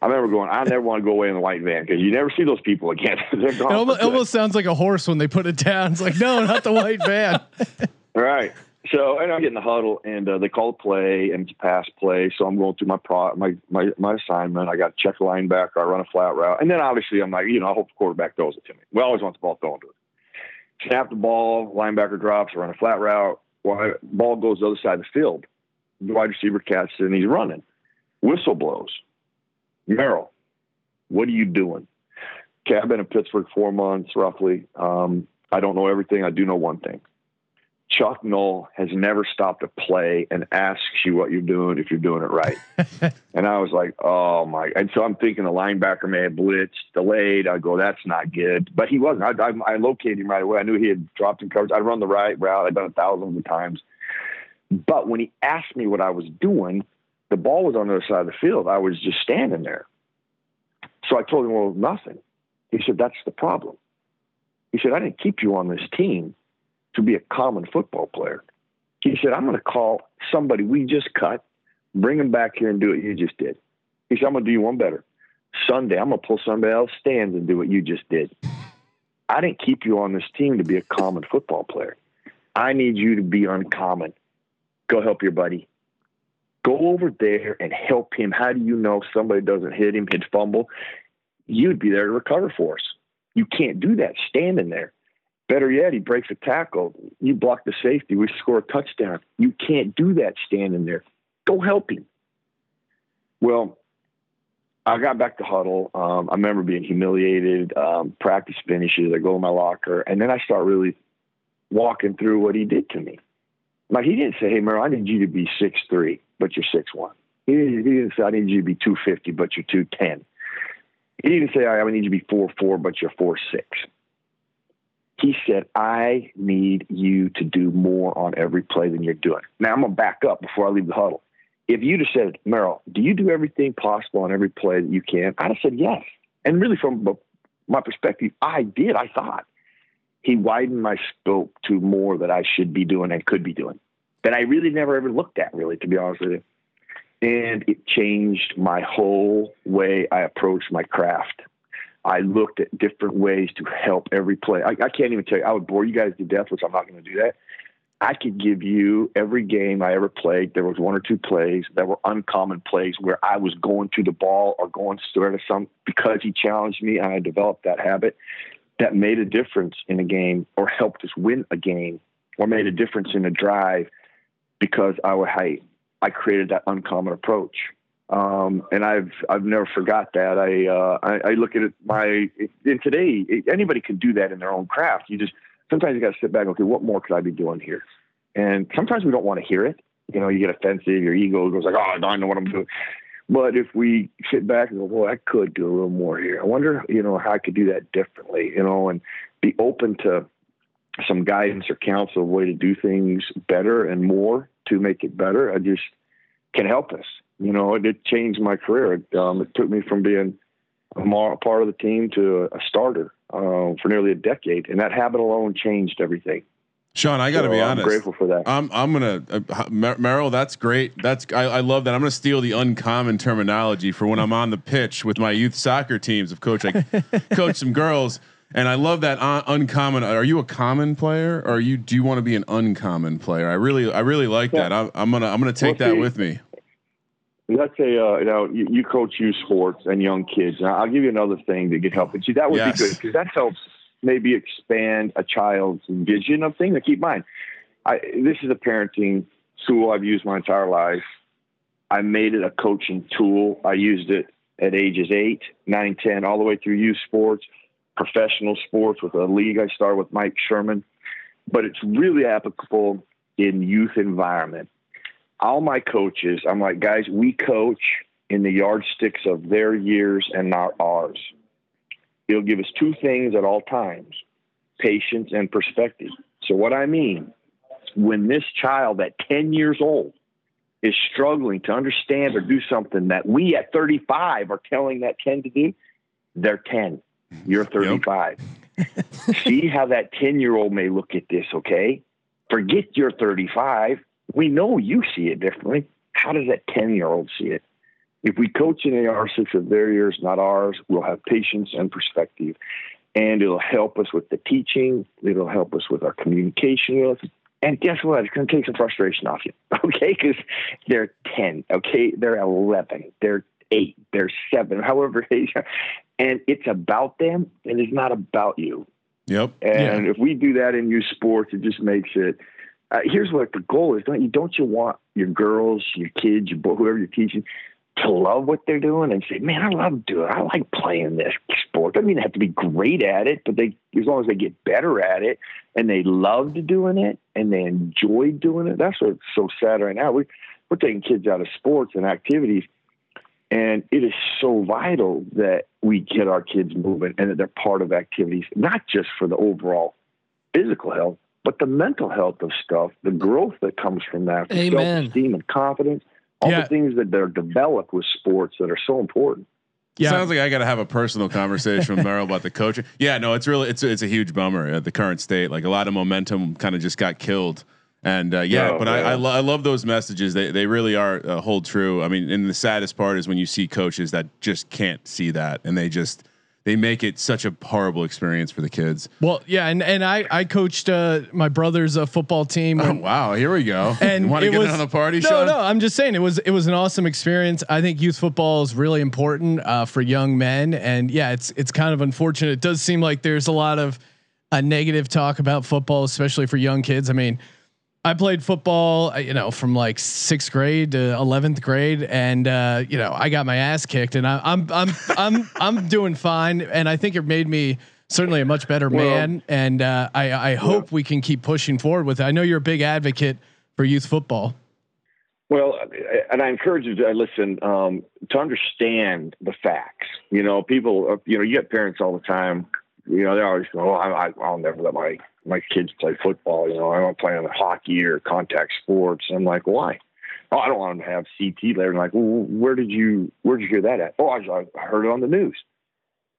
I remember going, I never want to go away in the white van because you never see those people again. *laughs* They're It almost, almost sounds like a horse when they put it down. It's like, no, not the white van. *laughs* Right. So, and I get in the huddle, and uh, they call a play, and it's a pass play. So I'm going through my pro, my my my assignment. I got to check linebacker. I run a flat route, and then obviously I'm like, you know, I hope the quarterback throws it to me. We always want the ball thrown to us. Snap the ball, linebacker drops, I run a flat route. Well, ball goes the other side of the field. The wide receiver catches it, and he's running. Whistle blows. Merril, what are you doing? Okay, I've been in Pittsburgh four months roughly. Um, I don't know everything. I do know one thing. Chuck Noll has never stopped a play and asks you what you're doing if you're doing it right. *laughs* and I was like, oh my. And so I'm thinking the linebacker may have blitzed, delayed. I go, that's not good. But he wasn't. I, I, I located him right away. I knew he had dropped in coverage. I'd run the right route. I'd done it thousands of times. But when he asked me what I was doing, the ball was on the other side of the field. I was just standing there. So I told him, well, nothing. He said, that's the problem. He said, I didn't keep you on this team to be a common football player. He said, I'm going to call somebody we just cut, bring him back here and do what you just did. He said, I'm going to do you one better. Sunday, I'm going to pull somebody else stands and do what you just did. I didn't keep you on this team to be a common football player. I need you to be uncommon. Go help your buddy. Go over there and help him. How do you know somebody doesn't hit him, hit fumble? You'd be there to recover for us. You can't do that standing there. Better yet, he breaks a tackle. You block the safety. We score a touchdown. You can't do that standing there. Go help him. Well, I got back to huddle. Um, I remember being humiliated. Um, practice finishes. I go in my locker, and then I start really walking through what he did to me. Like he didn't say, "Hey, Merril, I need you to be six three, but you're six one." He didn't, he didn't say, "I need you to be two fifty, but you're two ten." He didn't say, "I need you to be four four, but you're four six. He said, "I need you to do more on every play than you're doing." Now I'm gonna back up before I leave the huddle. If you'd have said, "Merril, do you do everything possible on every play that you can?" I'd have said yes. And really, from my perspective, I did. I thought he widened my scope to more that I should be doing and could be doing that I really never ever looked at, really, to be honest with you. And it changed my whole way I approached my craft. I looked at different ways to help every play. I, I can't even tell you, I would bore you guys to death, which I'm not going to do that. I could give you every game I ever played. There was one or two plays that were uncommon plays where I was going to the ball or going straight to some because he challenged me and I developed that habit that made a difference in a game or helped us win a game or made a difference in a drive because I, I, I created that uncommon approach. Um, and I've I've never forgot that. I, uh, I, I look at it my and today anybody can do that in their own craft. You just sometimes you got to sit back. Okay, what more could I be doing here? And sometimes we don't want to hear it. You know, you get offensive. Your ego goes like, oh, I know what I'm doing. But if we sit back and go, well, I could do a little more here. I wonder, you know, how I could do that differently. You know, and be open to some guidance or counsel of way to do things better and more to make it better. I just can help us. You know, it, it changed my career. It, um, it took me from being a, more, part of the team to a, a starter uh, for nearly a decade, and that habit alone changed everything. Sean, I got to So be I'm honest. grateful for that. I'm I'm gonna uh, Mer- Merril. That's great. That's I, I love that. I'm gonna steal the uncommon terminology for when I'm on the pitch with my youth soccer teams of coach. I *laughs* coach some girls, and I love that un- uncommon. Are you a common player, or are you do you want to be an uncommon player? I really I really like Yeah. that. I'm, I'm gonna I'm gonna take Well, that see- with me. Let's say, uh, you know, you, you coach youth sports and young kids. And I'll give you another thing that could help. And see, that would Yes. be good because that helps maybe expand a child's vision of things. Now, keep in mind, I, this is a parenting tool I've used my entire life. I made it a coaching tool. I used it at ages eight, nine, ten, all the way through youth sports, professional sports with a league I started with Mike Sherman. But it's really applicable in youth environment all my coaches, I'm like, guys, we coach in the yardsticks of their years and not ours. He'll give us two things at all times patience and perspective. So, what I mean, when this child at 10 years old is struggling to understand or do something that we at 35 are telling that 10 to do, they're 10. You're 35. *laughs* See how that 10 year old may look at this, okay? Forget you're 35 we know you see it differently. How does that 10 year old see it? If we coach in the R6 of their years, not ours, we'll have patience and perspective. And it'll help us with the teaching, it'll help us with our communication with. And guess what? It's going to take some frustration off you, *laughs* okay? Because they're 10, okay? They're 11, they're eight, they're seven, *laughs* however age. And it's about them and it's not about you. Yep. And if we do that in youth sports, it just makes it. Uh, here's what the goal is: don't you don't you want your girls, your kids, your boy, whoever you're teaching, to love what they're doing and say, man, I love doing it. I like playing this sport. Doesn't mean they have to be great at it, but they, as long as they get better at it and they loved doing it and they enjoy doing it, that's what's so sad right now. We, we're taking kids out of sports and activities and it is so vital that we get our kids moving and that they're part of activities, not just for the overall physical health, but the mental health of stuff, the growth that comes from that, the Amen. self-esteem and confidence, all Yeah. the things that are developed with sports that are so important. Yeah. Sounds like I got to have a personal conversation with Merril about the *laughs* coaching. Yeah, no, it's really it's it's a huge bummer at the current state. Like a lot of momentum kind of just got killed. And uh, yeah, Oh, but I I, lo- I love those messages. They they really are uh, hold true. I mean, and the saddest part is when you see coaches that just can't see that, and they just they make it such a horrible experience for the kids. Well, yeah, and and I I coached uh, my brother's uh, football team. Oh wow, here we go. *laughs* and want to it get was, on the party, No, Sean? no, I'm just saying it was it was an awesome experience. I think youth football is really important uh, for young men, and yeah, it's it's kind of unfortunate. It does seem like there's a lot of a negative talk about football, especially for young kids. I mean. I played football, uh, you know, from like sixth grade to eleventh grade, and uh, you know, I got my ass kicked, and I, I'm I'm *laughs* I'm I'm doing fine, and I think it made me certainly a much better Well- man, and uh, I I hope we can keep pushing forward with it. I know you're a big advocate for youth football. Well, and I encourage you to listen um, to understand the facts. You know, people. uh, You know, you get parents all the time. You know, they're always going, "Oh, I, I, I'll never let my my kids play football." You know, I to play on hockey or contact sports. I'm like, why? Oh, I don't want them to have CT later. And like, well, where did you where did you hear that at? Oh, I, I heard it on the news.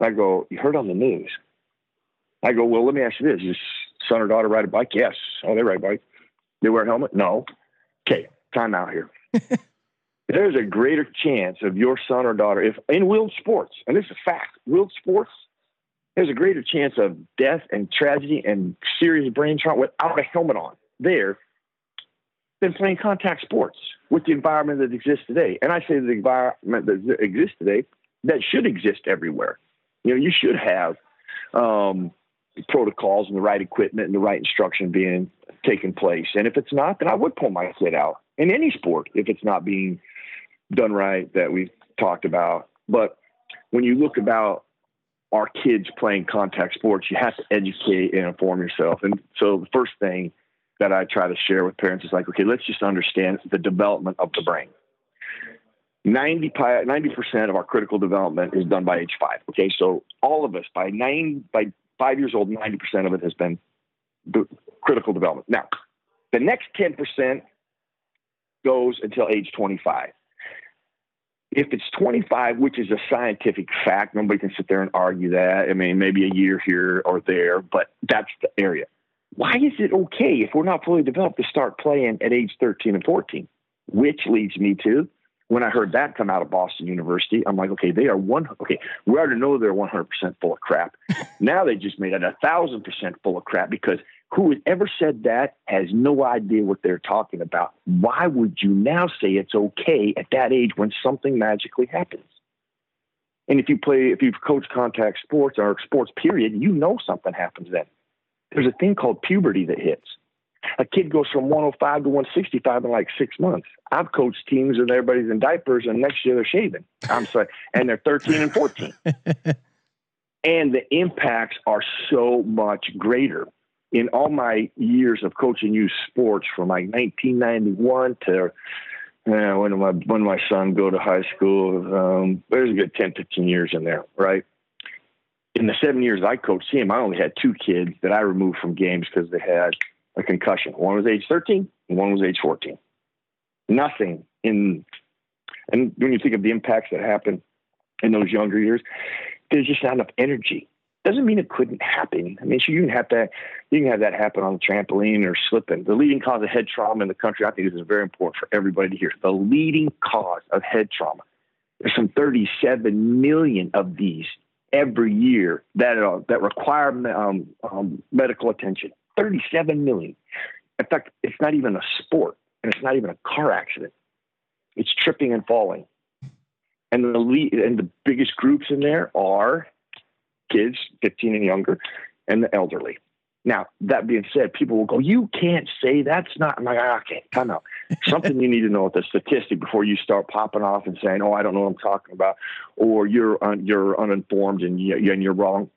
I go, you heard on the news? I go, well, let me ask you this: Your son or daughter ride a bike? Yes. Oh, they ride a bike. They wear a helmet? No. Okay, time out here. *laughs* There's a greater chance of your son or daughter, if in wheeled sports, and this is a fact, wheeled sports, there's a greater chance of death and tragedy and serious brain trauma without a helmet on there than playing contact sports with the environment that exists today. And I say the environment that exists today that should exist everywhere. You know, you should have um, protocols and the right equipment and the right instruction being taken place. And if it's not, then I would pull my kid out in any sport if it's not being done right that we've talked about. But when you look about our kids playing contact sports, you have to educate and inform yourself. And so the first thing that I try to share with parents is like, okay, let's just understand the development of the brain. 90 percent of our critical development is done by age five. Okay, so all of us by nine by five years old, 90 percent of it has been critical development. Now, the next 10 percent goes until age 25. If it's 25, which is a scientific fact, nobody can sit there and argue that. I mean, maybe a year here or there, but that's the area. Why is it okay if we're not fully developed to start playing at age 13 and 14? Which leads me to when I heard that come out of Boston University, I'm like, okay, they are one. Okay, we already know they're 100% full of crap. *laughs* now they just made it a thousand percent full of crap because whoever said that has no idea what they're talking about. Why would you now say it's okay at that age when something magically happens? And if you play, if you've coached contact sports or sports period, you know something happens then. There's a thing called puberty that hits. A kid goes from 105 to 165 in like six months. I've coached teams and everybody's in diapers, and next year they're shaving. I'm sorry, and they're 13 and 14. *laughs* and the impacts are so much greater. In all my years of coaching youth sports, from like 1991 to uh, when my when my son go to high school, um, there's a good 10, 15 years in there, right? In the seven years I coached him, I only had two kids that I removed from games because they had a concussion. One was age 13 and one was age 14. Nothing in, and when you think of the impacts that happen in those younger years, there's just not enough energy. Doesn't mean it couldn't happen. I mean, you can have that, you can have that happen on the trampoline or slipping. The leading cause of head trauma in the country, I think this is very important for everybody to hear. The leading cause of head trauma. There's some 37 million of these every year that uh, that require um, um, medical attention. 37 million. In fact, it's not even a sport, and it's not even a car accident. It's tripping and falling. And the lead, and the biggest groups in there are kids 15 and younger and the elderly. Now, that being said, people will go, You can't say that's not. I'm like, "Ah, okay, time out. *laughs* something you need to know with the statistic before you start popping off and saying, "Oh, I don't know what I'm talking about," or you're un- you're uninformed and you and you're wrong.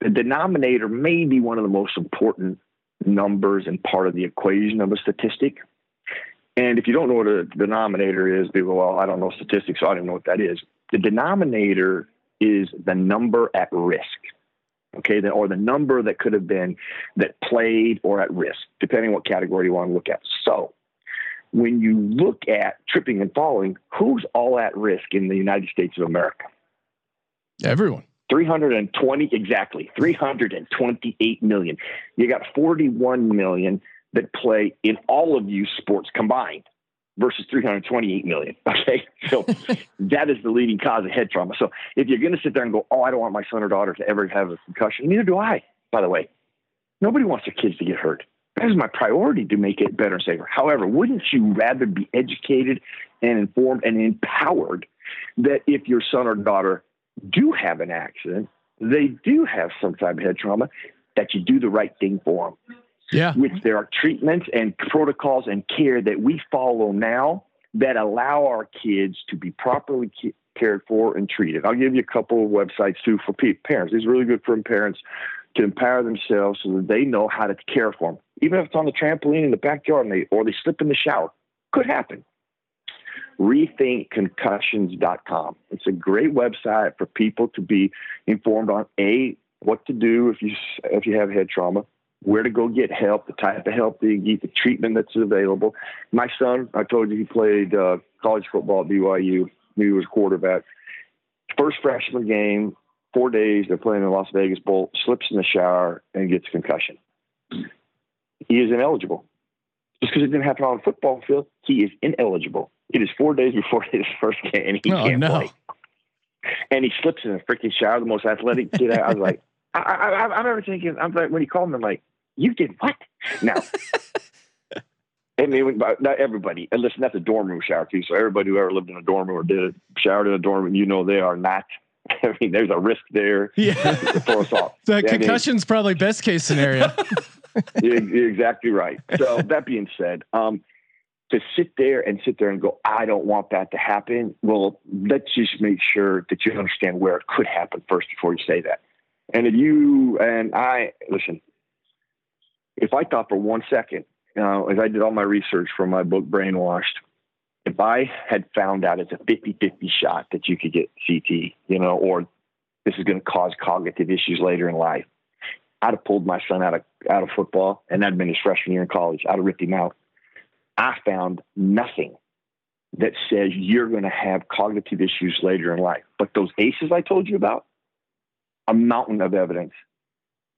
The denominator may be one of the most important numbers and part of the equation of a statistic. And if you don't know what a denominator is, people, well, I don't know statistics, so I don't know what that is. The denominator is the number at risk okay, or the number that could have been that played or at risk, depending on what category you want to look at. So, when you look at tripping and falling, who's all at risk in the United States of America? Everyone. 320 exactly 328 million you got 41 million that play in all of you sports combined versus 328 million. *laughs* Okay so *laughs* that is the leading cause of head trauma. So if you're going to sit there and go oh i don't want my son or daughter to ever have a concussion neither do i by the way. Nobody wants their kids to get hurt. That is my priority to make it better and safer. However wouldn't you rather be educated and informed and empowered that if your son or daughter do have an accident, they do have some type of head trauma, that you do the right thing for them. Yeah. Which there are treatments and protocols and care that we follow now that allow our kids to be properly ca- cared for and treated. I'll give you a couple of websites too for pe- parents. It's really good for parents to empower themselves so that they know how to care for them. Even if it's on the trampoline in the backyard and they, or they slip in the shower, could happen rethinkconcussions.com. It's a great website for people to be informed on a what to do if you if you have head trauma, where to go get help, the type of help that you get, the treatment that's available. My son, I told you he played uh, college football at BYU. He was quarterback. First freshman game, four days. They're playing the Las Vegas Bowl. Slips in the shower and gets a concussion. He is ineligible. Just because it didn't happen on the football field, he is ineligible. It is four days before his first game, and he Oh, can't no. play. And he slips in a freaking shower. The most athletic kid. I, I was like, *laughs* I, I, I, I remember thinking, I'm like, when he called me, I'm like, you did what? Now, *laughs* I mean, not everybody. And listen, that's a dorm room shower too. So everybody who ever lived in a dorm room or did a showered in a dorm room, you know they are not. *laughs* I mean, there's a risk there Yeah. *laughs* for us all. So I mean, concussion's probably best case scenario. you're, you're exactly right. So that being said, um, to sit there and sit there and go, I don't want that to happen. Well, let's just make sure that you understand where it could happen first before you say that. And if you and I listen, if I thought for one second, you know, as I did all my research for my book Brainwashed, if I had found out it's a 50-50 shot that you could get CT, you know, or this is going to cause cognitive issues later in life, I'd have pulled my son out of out of football, and that'd been his freshman year in college. I'd have ripped him out. I found nothing that says you're going to have cognitive issues later in life. But those ACEs I told you about, a mountain of evidence,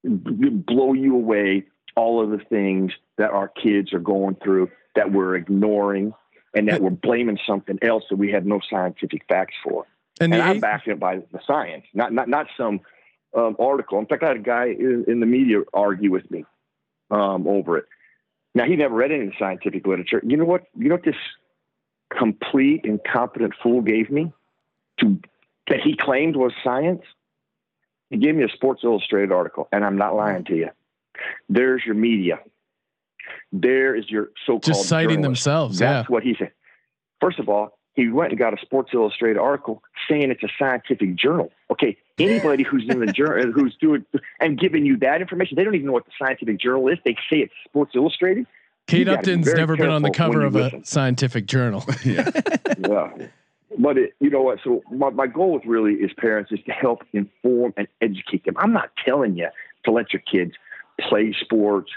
blow you away. All of the things that our kids are going through that we're ignoring and that we're blaming something else that we have no scientific facts for And and I'm backing it by the science, not not not some um, article. In fact, I had a guy in, in the media argue with me um, over it. Now he never read any of the scientific literature. You know what? You know what this complete incompetent fool gave me to that he claimed was science. He gave me a Sports Illustrated article, and I'm not lying to you. There's your media. There is your so-called just citing journalists. themselves. That's Yeah. what he said. First of all, he went and got a Sports Illustrated article saying it's a scientific journal. Okay, anybody who's in the *laughs* journal, who's doing and giving you that information, they don't even know what the scientific journal is. They say it's Sports Illustrated. Kate gotta be Upton's never been on the cover of a listen. scientific journal. *laughs* yeah. yeah. But it, you know what? So my, my goal with really is parents is to help inform and educate them. I'm not telling you to let your kids play sports,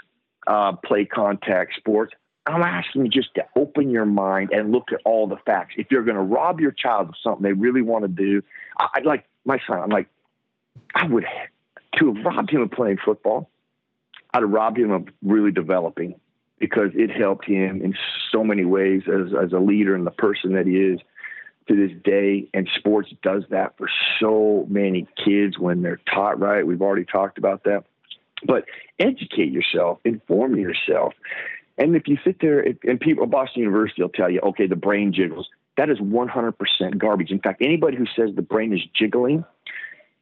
uh, play contact sports. I'm asking you just to open your mind and look at all the facts. If you're going to rob your child of something they really want to do, I, I'd like my son. I'm like, I would to have robbed him of playing football. I'd have robbed him of really developing because it helped him in so many ways as as a leader and the person that he is to this day. And sports does that for so many kids when they're taught right. We've already talked about that. But educate yourself, inform yourself. And if you sit there and people, at Boston University will tell you, okay, the brain jiggles. That is 100% garbage. In fact, anybody who says the brain is jiggling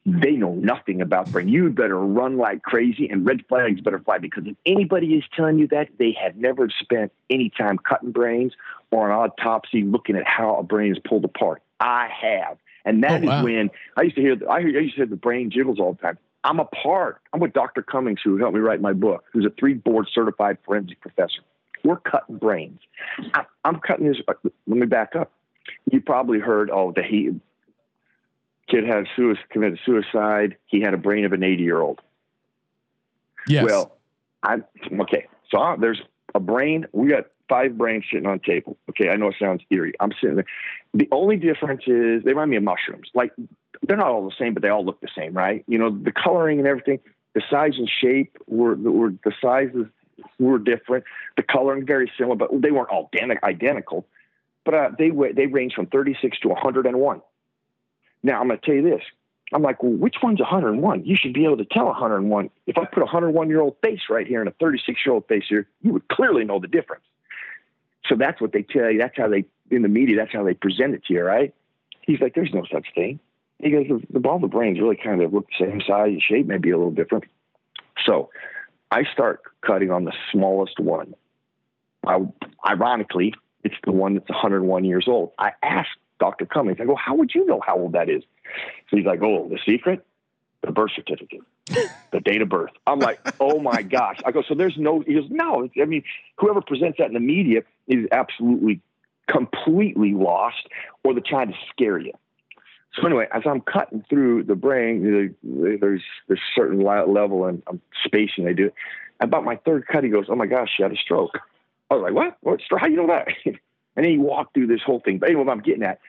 they know nothing about brain. You better run like crazy and red flags better fly because if anybody is telling you that, they have never spent any time cutting brains or an autopsy looking at how a brain is pulled apart. I have. And that Oh, is when I used to hear, I, hear, I used to hear the brain jiggles all the time. I'm a part. I'm with Dr. Cummings, who helped me write my book, who's a three board certified forensic professor. We're cutting brains. I, I'm cutting this. uh, Let me back up. You probably heard, oh, the he kid had suicide, committed suicide. He had a brain of an 80 year old. Yes. Well, I'm okay. So I, there's a brain. We got five brains sitting on table. Okay, I know it sounds eerie. I'm sitting there. The only difference is they remind me of mushrooms. Like they're not all the same, but they all look the same, right? You know, the coloring and everything, the size and shape were were the sizes were different. The coloring very similar, but they weren't all identical. But uh, they they range from 36 to 101. Now I'm going to tell you this. I'm like, well, which one's 101? You should be able to tell 101. If I put a 101 year old face right here and a 36 year old face here, you would clearly know the difference. So that's what they tell you. That's how they, in the media, that's how they present it to you, right? He's like, there's no such thing. Goes, the, the, all the brains really kind of look the same size, and shape, maybe a little different. So I start cutting on the smallest one. I, ironically, it's the one that's 101 years old. I asked Dr. Cummings, I go, how would you know how old that is? So he's like, oh, the secret? The birth certificate, the date of birth. I'm like, oh my gosh. I go, so there's no, he goes, no. I mean, whoever presents that in the media is absolutely completely lost or they're trying to scare you. So anyway, as I'm cutting through the brain, the- there's there's certain level and I'm spacing they do. About my third cut, he goes, "Oh my gosh, she had a stroke." I was like, "What? What stroke? How you know that?" *laughs* and then he walked through this whole thing. But anyway, what I'm getting at,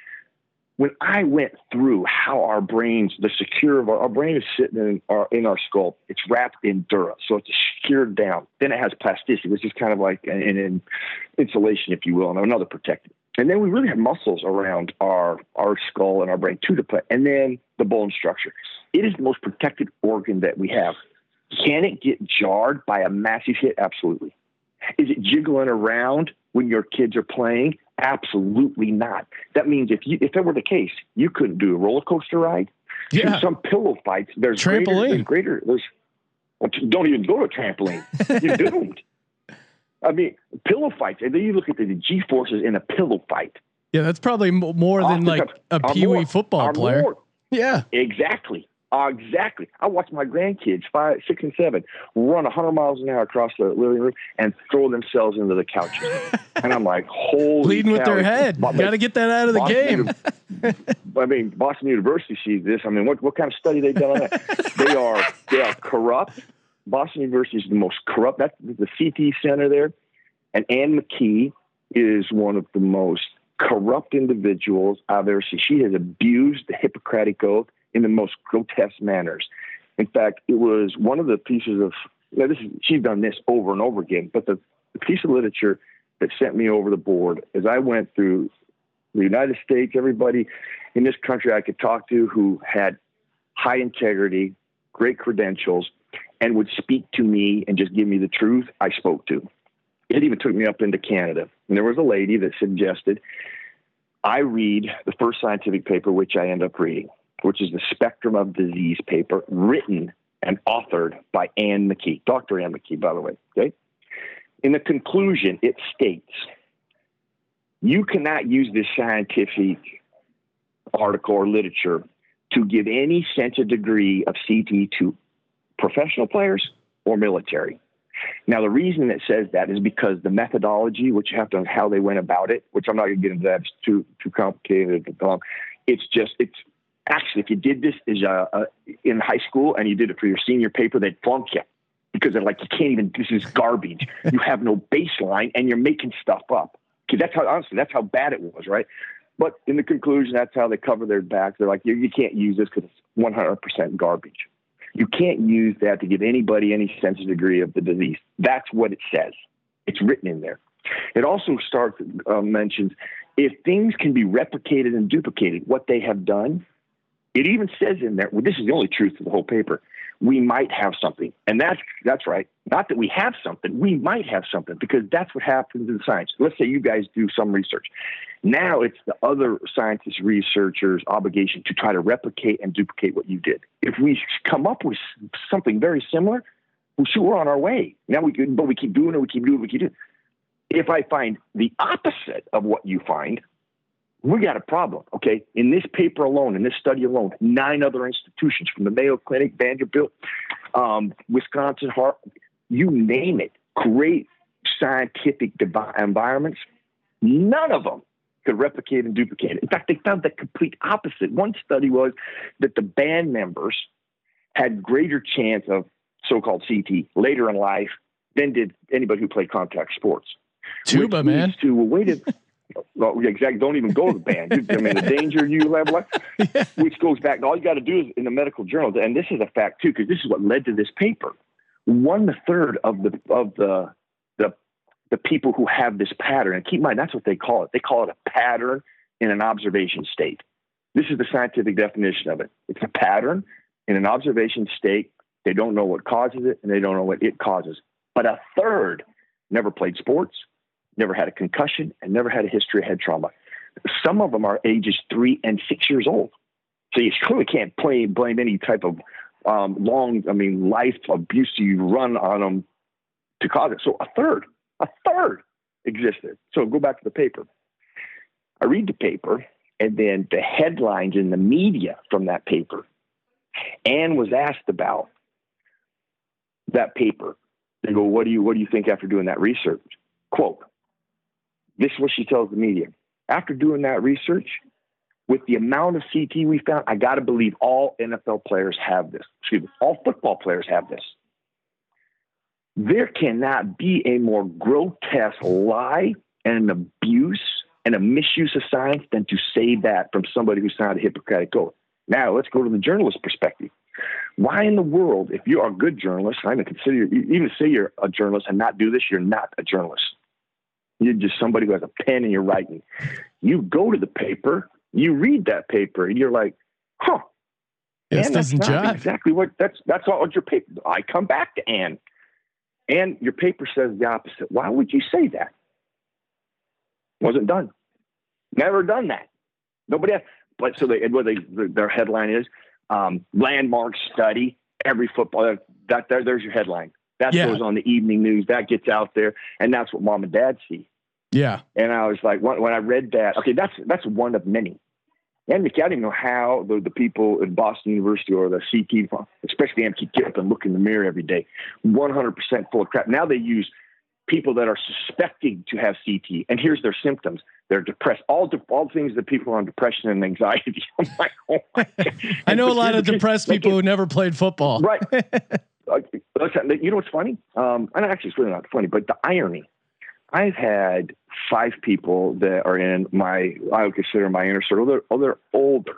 when I went through how our brains, the secure of our, our brain is sitting in our in our skull. It's wrapped in dura, so it's secured down. Then it has plasticity, which is kind of like an, an insulation, if you will, and another protective. And then we really have muscles around our our skull and our brain too to put, and then the bone structure. It is the most protected organ that we have. Can it get jarred by a massive hit? Absolutely. Is it jiggling around when your kids are playing? Absolutely not. That means if you if that were the case, you couldn't do a roller coaster ride. Yeah. Some pillow fights. There's Greater, Trampoline. there's greater. There's well, don't even go to a trampoline. You're *laughs* doomed. I mean, pillow fights. And then you look at the G forces in a pillow fight. Yeah, that's probably mo- more than the like a pee wee football player. more. Yeah. Exactly. Uh, exactly. I watch my grandkids, five, six, and seven, run 100 miles an hour across the living room and throw themselves into the couches. *laughs* and I'm like, holy Bleeding with their head. Got to get that out of the Boston game. Uni- *laughs* I mean, Boston University sees this. I mean, what, what kind of study they've done on that? *laughs* they are they are corrupt. Boston University is the most corrupt. That's the CT center there. And Anne McKee is one of the most corrupt individuals I've ever seen. She has abused the Hippocratic Oath in the most grotesque manners. In fact, it was one of the pieces of now this is, she's done this over and over again, but the, the piece of literature that sent me over the board as I went through the United States, everybody in this country I could talk to who had high integrity, great credentials, and would speak to me and just give me the truth, I spoke to. It even took me up into Canada. And there was a lady that suggested I read the first scientific paper, which I end up reading, which is the Spectrum of Disease paper, written and authored by Anne McKee, Dr. Anne McKee, by the way. Okay. In the conclusion, it states you cannot use this scientific article or literature to give any sense of degree of CT to professional players or military. Now, the reason it says that is because the methodology, which you have to how they went about it, which I'm not going to get into that, it's too too complicated. It's just it's actually if you did this is uh, uh, in high school and you did it for your senior paper, they'd flunk you because they're like you can't even. This is garbage. you have no baseline and you're making stuff up. Because that's how honestly that's how bad it was, right? But in the conclusion, that's how they cover their back. They're like, you, you can't use this because it's 100% garbage. You can't use that to give anybody any sense of degree of the disease. That's what it says. It's written in there. It also starts uh, mentions if things can be replicated and duplicated, what they have done. It even says in there. Well, this is the only truth of the whole paper. We might have something. And that's that's right. Not that we have something, we might have something because that's what happens in science. Let's say you guys do some research. Now it's the other scientists, researchers' obligation to try to replicate and duplicate what you did. If we come up with something very similar, well, sure, we're on our way. Now we can, but we keep doing it, we keep doing it, we keep doing it. If I find the opposite of what you find, we got a problem. Okay. In this paper alone, in this study alone, nine other institutions from the Mayo Clinic, Vanderbilt, um, Wisconsin, Hart, you name it, great scientific environments, none of them could replicate and duplicate it. In fact, they found the complete opposite. One study was that the band members had greater chance of so-called CT later in life than did anybody who played contact sports. Tuba, man. To a way *laughs* to well, exactly. Don't even go to the band. I mean, the danger you level, *laughs* which goes back. All you got to do is in the medical journals, and this is a fact too, because this is what led to this paper. One third of the of the the the people who have this pattern, and keep in mind that's what they call it. They call it a pattern in an observation state. This is the scientific definition of it. It's a pattern in an observation state. They don't know what causes it, and they don't know what it causes. But a third never played sports, never had a concussion, and never had a history of head trauma. Some of them are ages three and six years old. So you surely can't play, blame any type of um, long, I mean, life abuse you run on them to cause it. So a third, a third existed. So go back to the paper. I read the paper and then the headlines in the media from that paper. Anne was asked about that paper. They go, what do you what do you think after doing that research? Quote, this is what she tells the media. After doing that research, with the amount of CT we found, I got to believe all NFL players have this. Excuse me, all football players have this. There cannot be a more grotesque lie and an abuse and a misuse of science than to say that from somebody who signed a Hippocratic oath. Now, let's go to the journalist perspective. Why in the world, if you are a good journalist, I'm going to consider you, even say you're a journalist and not do this, you're not a journalist. You're just somebody who has a pen and you're writing. You go to the paper, you read that paper, and you're like, huh. This Ann, doesn't jive. exactly what that's that's not what your paper. I come back to Anne. and your paper says the opposite. Why would you say that? Wasn't done. Never done that. Nobody. Has, but so they what they their headline is um, landmark study. Every football that there, there's your headline. That Yeah. goes on the evening news. That gets out there, and that's what mom and dad see. Yeah. And I was like, when, when I read that, okay, that's that's one of many. And I don't even know how the, the people at Boston University or the CT, especially MT, get up and look in the mirror every day, 100% full of crap. Now they use people that are suspecting to have CT, and here's their symptoms: they're depressed. All de- all things that people are on depression and anxiety. *laughs* I'm like, oh my *laughs* God. I know a lot of *laughs* depressed people who never played football. Right. You know what's funny? Um, and actually, it's really not funny, but the irony. I've had five people that are in my, I would consider my inner circle. They're, oh, they're older.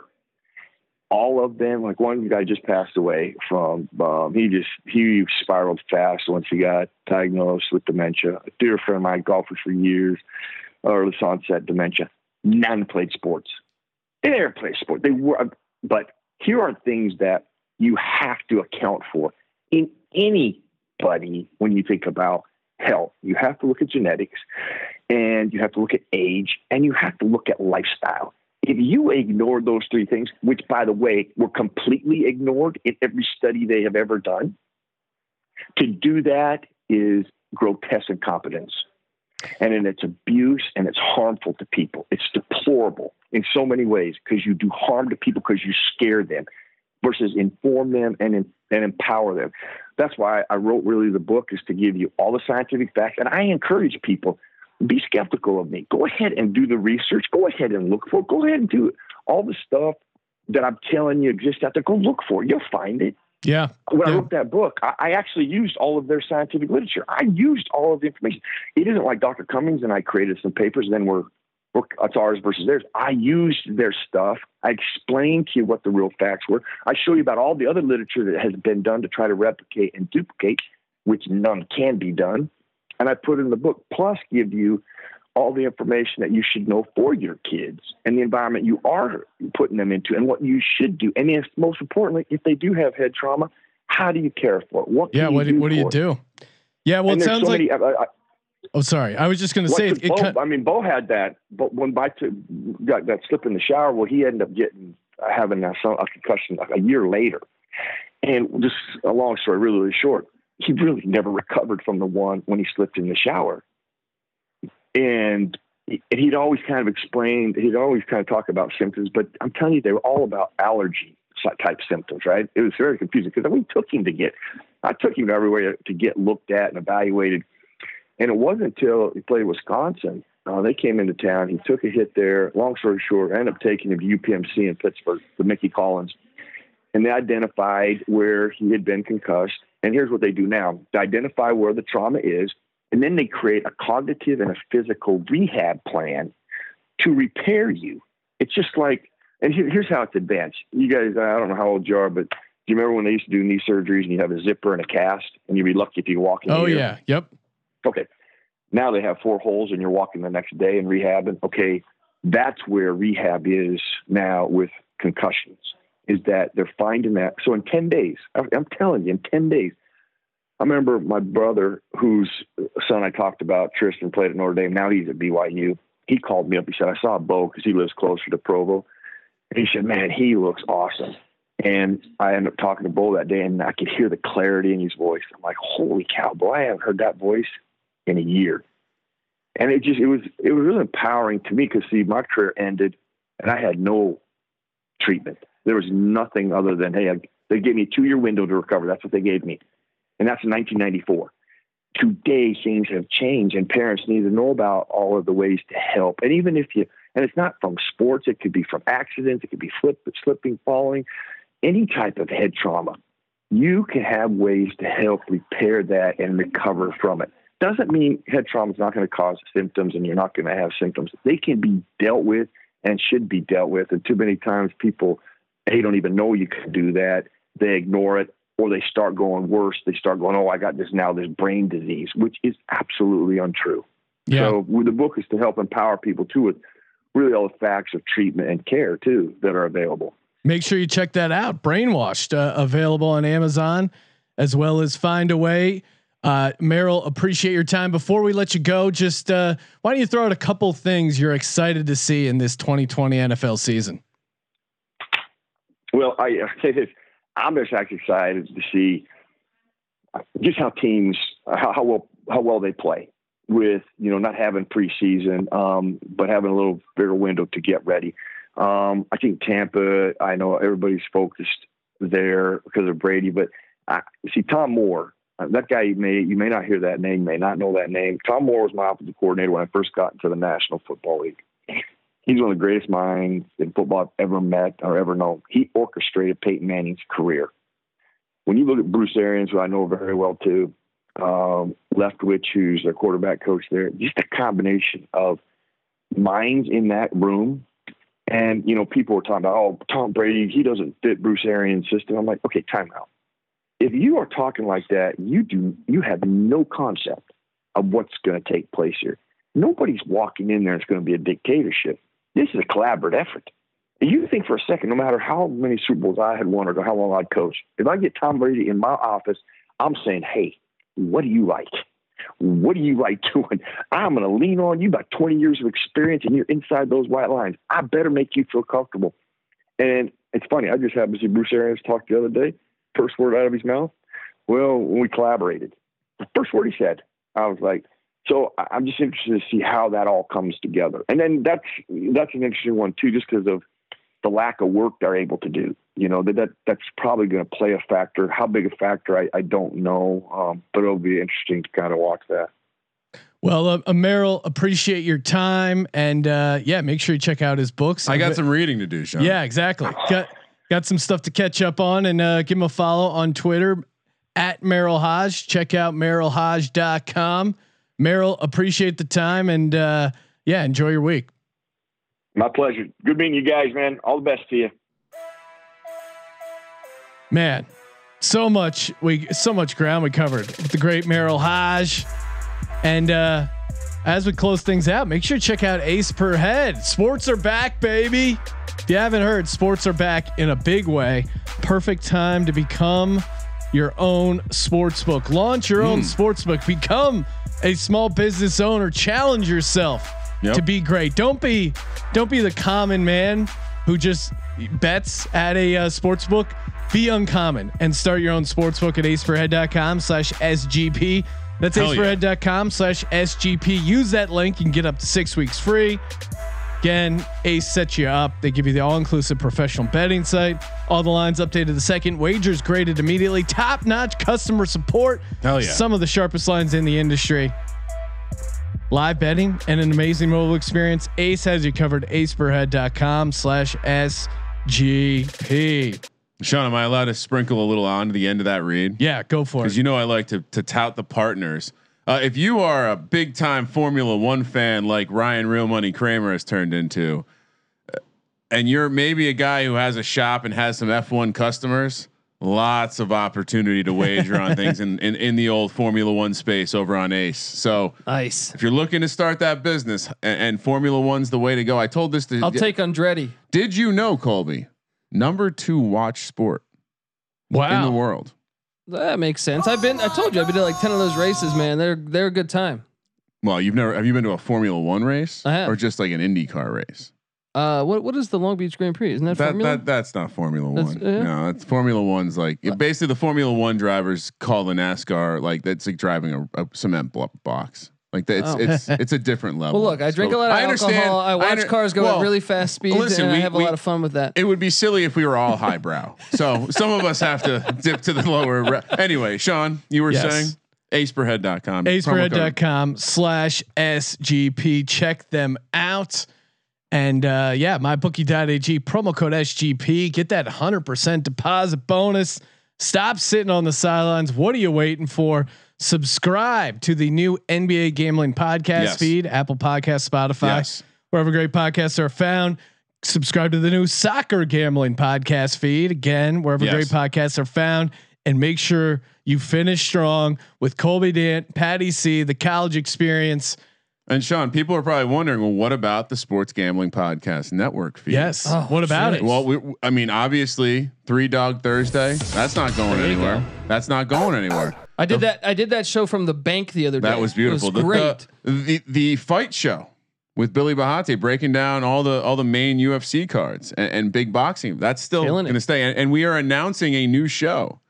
All of them, like one guy just passed away from, um, he just, he spiraled fast once he got diagnosed with dementia. A dear friend of mine, golfer for years, early onset dementia. None played sports. They never played sport. They were, but here are things that you have to account for in anybody when you think about health. You have to look at genetics and you have to look at age and you have to look at lifestyle. If you ignore those three things, which by the way were completely ignored in every study they have ever done, to do that is grotesque incompetence. And it's abuse and it's harmful to people. It's deplorable in so many ways because you do harm to people because you scare them versus inform them and, and empower them. That's why I wrote really the book is to give you all the scientific facts. And I encourage people, be skeptical of me. Go ahead and do the research. Go ahead and look for it. Go ahead and do it. all the stuff that I'm telling you exists out there. Go look for it. You'll find it. Yeah. When I wrote that book, I, I actually used all of their scientific literature. I used all of the information. It isn't like Dr. Cummings and I created some papers, and then we're it's ours versus theirs. I used their stuff. I explained to you what the real facts were. I show you about all the other literature that has been done to try to replicate and duplicate, which none can be done. And I put in the book, plus give you all the information that you should know for your kids and the environment you are putting them into and what you should do. And if, most importantly, if they do have head trauma, How do you care for it? What? Yeah. What, do- what do you do? Yeah. Well, And it sounds so like. many- I- I- oh, sorry. I was just going to say it. Bo, I mean, Bo had that, but when I took, got that slip in the shower, well, he ended up getting having a, some- a concussion like a year later. And just a long story, really, really short. He really never recovered from the one when he slipped in the shower. And and he'd always kind of explained, he'd always kind of talk about symptoms, but I'm telling you, they were all about allergy type symptoms, right? It was very confusing because we took him to get, I took him everywhere to get looked at and evaluated. And it wasn't until he played Wisconsin, uh, they came into town. He took a hit there. Long story short, I ended up taking him to UPMC in Pittsburgh, the Mickey Collins, and they identified where he had been concussed. And here's what they do now: they identify where the trauma is, and then they create a cognitive and a physical rehab plan to repair you. It's just like, and here, here's how it's advanced. You guys, I don't know how old you are, but do you remember when they used to do knee surgeries and you have a zipper and a cast, and you'd be lucky if you walk in? oh yeah. Yep. Okay. Now they have four holes and you're walking the next day in rehab and. Okay. That's where rehab is now with concussions, is that they're finding that. So in 10 days, I'm telling you, in 10 days, I remember my brother, whose son I talked about, Tristan, played at Notre Dame. Now he's at BYU. He called me up. He said, I saw Bo because he lives closer to Provo. And he said, Man, he looks awesome. And I ended up talking to Bo that day, and I could hear the clarity in his voice. I'm like, Holy cow, boy, I haven't heard that voice in a year. And it just it was it was really empowering to me because see my career ended and I had no treatment. There was nothing other than hey, I, they gave me a two year window to recover. That's what they gave me, and that's in 1994. Today things have changed, and parents need to know about all of the ways to help. And even if you and it's not from sports, it could be from accidents, it could be flip, slipping, falling, any type of head trauma. You can have ways to help repair that and recover from it doesn't mean head trauma is not going to cause symptoms and you're not going to have symptoms. They can be dealt with and should be dealt with. And too many times people, they don't even know you can do that. They ignore it or they start going worse. They start going, oh, I got this now, this brain disease, which is absolutely untrue. Yeah. So the book is to help empower people too with really all the facts of treatment and care too that are available. Make sure you check that out. Brainwashed, uh, available on Amazon, as well as Find a Way. Uh, Merril, appreciate your time. Before we let you go, just uh, why don't you throw out a couple things you're excited to see in this 2020 NFL season? Well, I say this: *laughs* I'm just actually excited to see just how teams how, how well how well they play with you know not having preseason, um, but having a little bigger window to get ready. Um, I think Tampa. I know everybody's focused there because of Brady, but I see Tom Moore. Uh, That guy you may you may not hear that name, may not know that name. Tom Moore was my offensive coordinator when I first got into the National Football League. He's one of the greatest minds in football I've ever met or ever known. He orchestrated Peyton Manning's career. When you look at Bruce Arians, who I know very well too, um, Leftwich, who's their quarterback coach there, just a combination of minds in that room. And, you know, people were talking about, oh, Tom Brady, he doesn't fit Bruce Arians' system. I'm like, okay, time out. If you are talking like that, you do you have no concept of what's going to take place here. Nobody's walking in there it's going to be a dictatorship. This is a collaborative effort. And you think for a second, no matter how many Super Bowls I had won or how long I'd coached, if I get Tom Brady in my office, I'm saying, hey, what do you like? What do you like doing? I'm going to lean on you about 20 years of experience and you're inside those white lines. I better make you feel comfortable. And it's funny, I just happened to see Bruce Arians talk the other day. First word out of his mouth, well, we collaborated, the first word he said, I was like, so I- I'm just interested to see how that all comes together. And then that's that's an interesting one too, just because of the lack of work they're able to do. You know that, that that's probably going to play a factor. How big a factor, I, I don't know, um, but it'll be interesting to kind of watch that. Well, uh, uh, Merril, appreciate your time, and uh, yeah, make sure you check out his books. I got some reading to do, Sean. Yeah, exactly. Got got some stuff to catch up on, and uh, give him a follow on Twitter at Merril Hoge. Check out merrilhoge.com. Merril, appreciate the time, and uh, yeah, enjoy your week. My pleasure. Good meeting you guys, man. All the best to you. Man, so much we so much ground we covered with the great Merril Hoge. And uh as we close things out, make sure to check out Ace Per Head. Sports are back, baby. If you haven't heard, sports are back in a big way. Perfect time to become your own sports book. Launch your Hmm. own sports book. Become a small business owner. Challenge yourself Yep. to be great. Don't be don't be the common man who just bets at a uh, sports book. Be uncommon and start your own sports book at aceperhead.com slash SGP. That's aceperhead.com slash SGP. Use that link and get up to six weeks free. Again, Ace sets you up. They give you the all-inclusive professional betting site. All the lines updated the second. Wagers graded immediately. Top-notch customer support. Hell yeah. Some of the sharpest lines in the industry. Live betting and an amazing mobile experience. Ace has you covered. aceperhead.com slash SGP. Sean, am I allowed to sprinkle a little on to the end of that read? Yeah, go for it. Because you know I like to to tout the partners. Uh, if you are a big time Formula One fan like Ryan Real Money Kramer has turned into, uh, and you're maybe a guy who has a shop and has some F1 customers, lots of opportunity to wager on things *laughs* in, in in the old Formula One space over on Ace. So Nice. if you're looking to start that business and, and Formula One's the way to go, I told this to I'll take Andretti. Did you know Colby, number two watch sport wow. in the world? That makes sense. I've been. I told you I've been to like ten of those races, man. They're they're a good time. Well, you've never have you been to a Formula One race I have. or just like an Indy car race? Uh, what what is the Long Beach Grand Prix? Isn't that, That, Formula? that that's not Formula That's- One. No, it's Formula One's like it, basically the Formula One drivers call the NASCAR like that's like driving a, a cement blo- box. Like that, it's Oh. it's *laughs* it's a different level. well, look, I drink a lot of I understand. alcohol. I watch under- cars go well, at really fast speeds, listen, and we- I have a we- lot of fun with that. It would be silly if we were all highbrow. so *laughs* some of us have to dip to the lower. Re- anyway, Sean, you were Yes. saying aceperhead.com. aceperhead.com slash SGP. Check them out. And uh, yeah, mybookie.ag promo code SGP. Get that 100% deposit bonus. Stop sitting on the sidelines. What are you waiting for? Subscribe to the new NBA gambling podcast Yes. feed, Apple Podcast, Spotify, Yes. wherever great podcasts are found. Subscribe to the new soccer gambling podcast feed again, wherever Yes. great podcasts are found. And make sure you finish strong with Colby Dant, Patty C, the college experience. And Sean, people are probably wondering, well, what about the Sports Gambling Podcast Network feed? Yes. Oh, what about shit. it? Well, we, I mean, obviously, Three Dog Thursday. That's not going There anywhere. go. That's not going anywhere. I did that. I did that show from the bank the other day. That was beautiful. It was The- great. The, the the fight show with Billy Bahati breaking down all the all the main UFC cards and, and big boxing. That's still Killing going to stay. And, and we are announcing a new show.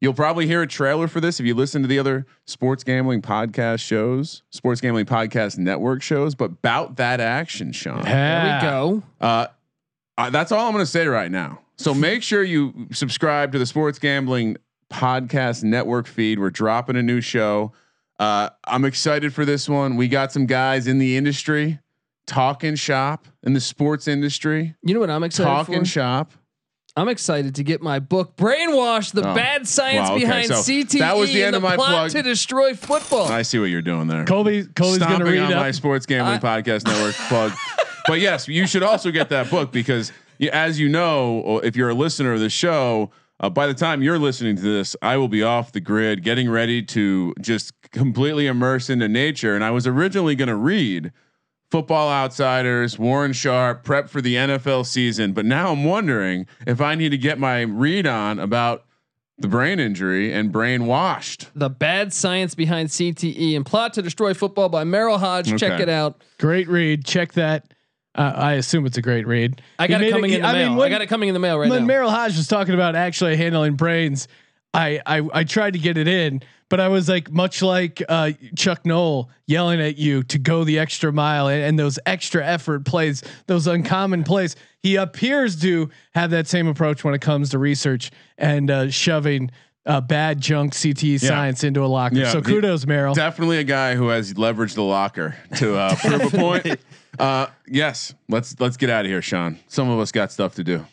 You'll probably hear a trailer for this if you listen to the other sports gambling podcast shows, sports gambling podcast network shows. But bout that action, Sean. there we go. Uh, uh, that's all I'm going to say right now. So make sure you subscribe to the Sports Gambling Podcast Network feed. We're dropping a new show. Uh, I'm excited for this one. We got some guys in the industry talking shop in the sports industry, You know what I'm excited talking for? shop. I'm excited to get my book "Brainwash: The Oh. Bad Science Wow, okay, Behind so CTE that was the and end the of my Plot plug. to Destroy Football." I see what you're doing there. Colby, Colby's going to Stomping read on it my sports gambling I- podcast network *laughs* plug. But yes, you should also get that book because, as you know, if you're a listener of the show, uh, by the time you're listening to this, I will be off the grid, getting ready to just completely immerse into nature. And I was originally going to read Football Outsiders, Warren Sharp, prep for the NFL season, but now I'm wondering if I need to get my read on about the brain injury and brain washed. The Bad Science Behind CTE and Plot to Destroy Football by Merril Hoge. Check it out. Great read. Check that. Uh, I assume it's a great read. I He got it made coming in the I mail. mean, I when- got it coming in the mail right when now. Merril Hoge was talking about actually handling brains, I, I I tried to get it in, but I was like much like uh, Chuck Noll yelling at you to go the extra mile and, and those extra effort plays, those uncommon plays. He appears to have that same approach when it comes to research and uh, shoving uh, bad junk CTE science into a locker. Yeah, so the- kudos, Merril. Definitely a guy who has leveraged the locker to uh, prove a point. *laughs* Uh, yes, let's let's get out of here, Sean. Some of us got stuff to do.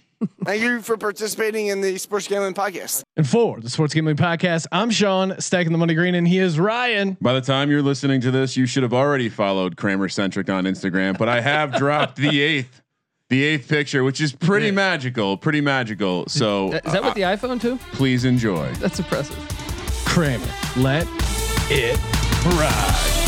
Thank you for participating in the Sports Gambling Podcast. And for the Sports Gambling Podcast, I'm Sean, stacking the money green, and he is Ryan. By the time you're listening to this, you should have already followed Kramer Centric on Instagram. But I have *laughs* dropped the eighth, the eighth picture, which is pretty magical, pretty magical. So Is that with the iPhone too? please enjoy. That's impressive. Kramer, let it ride.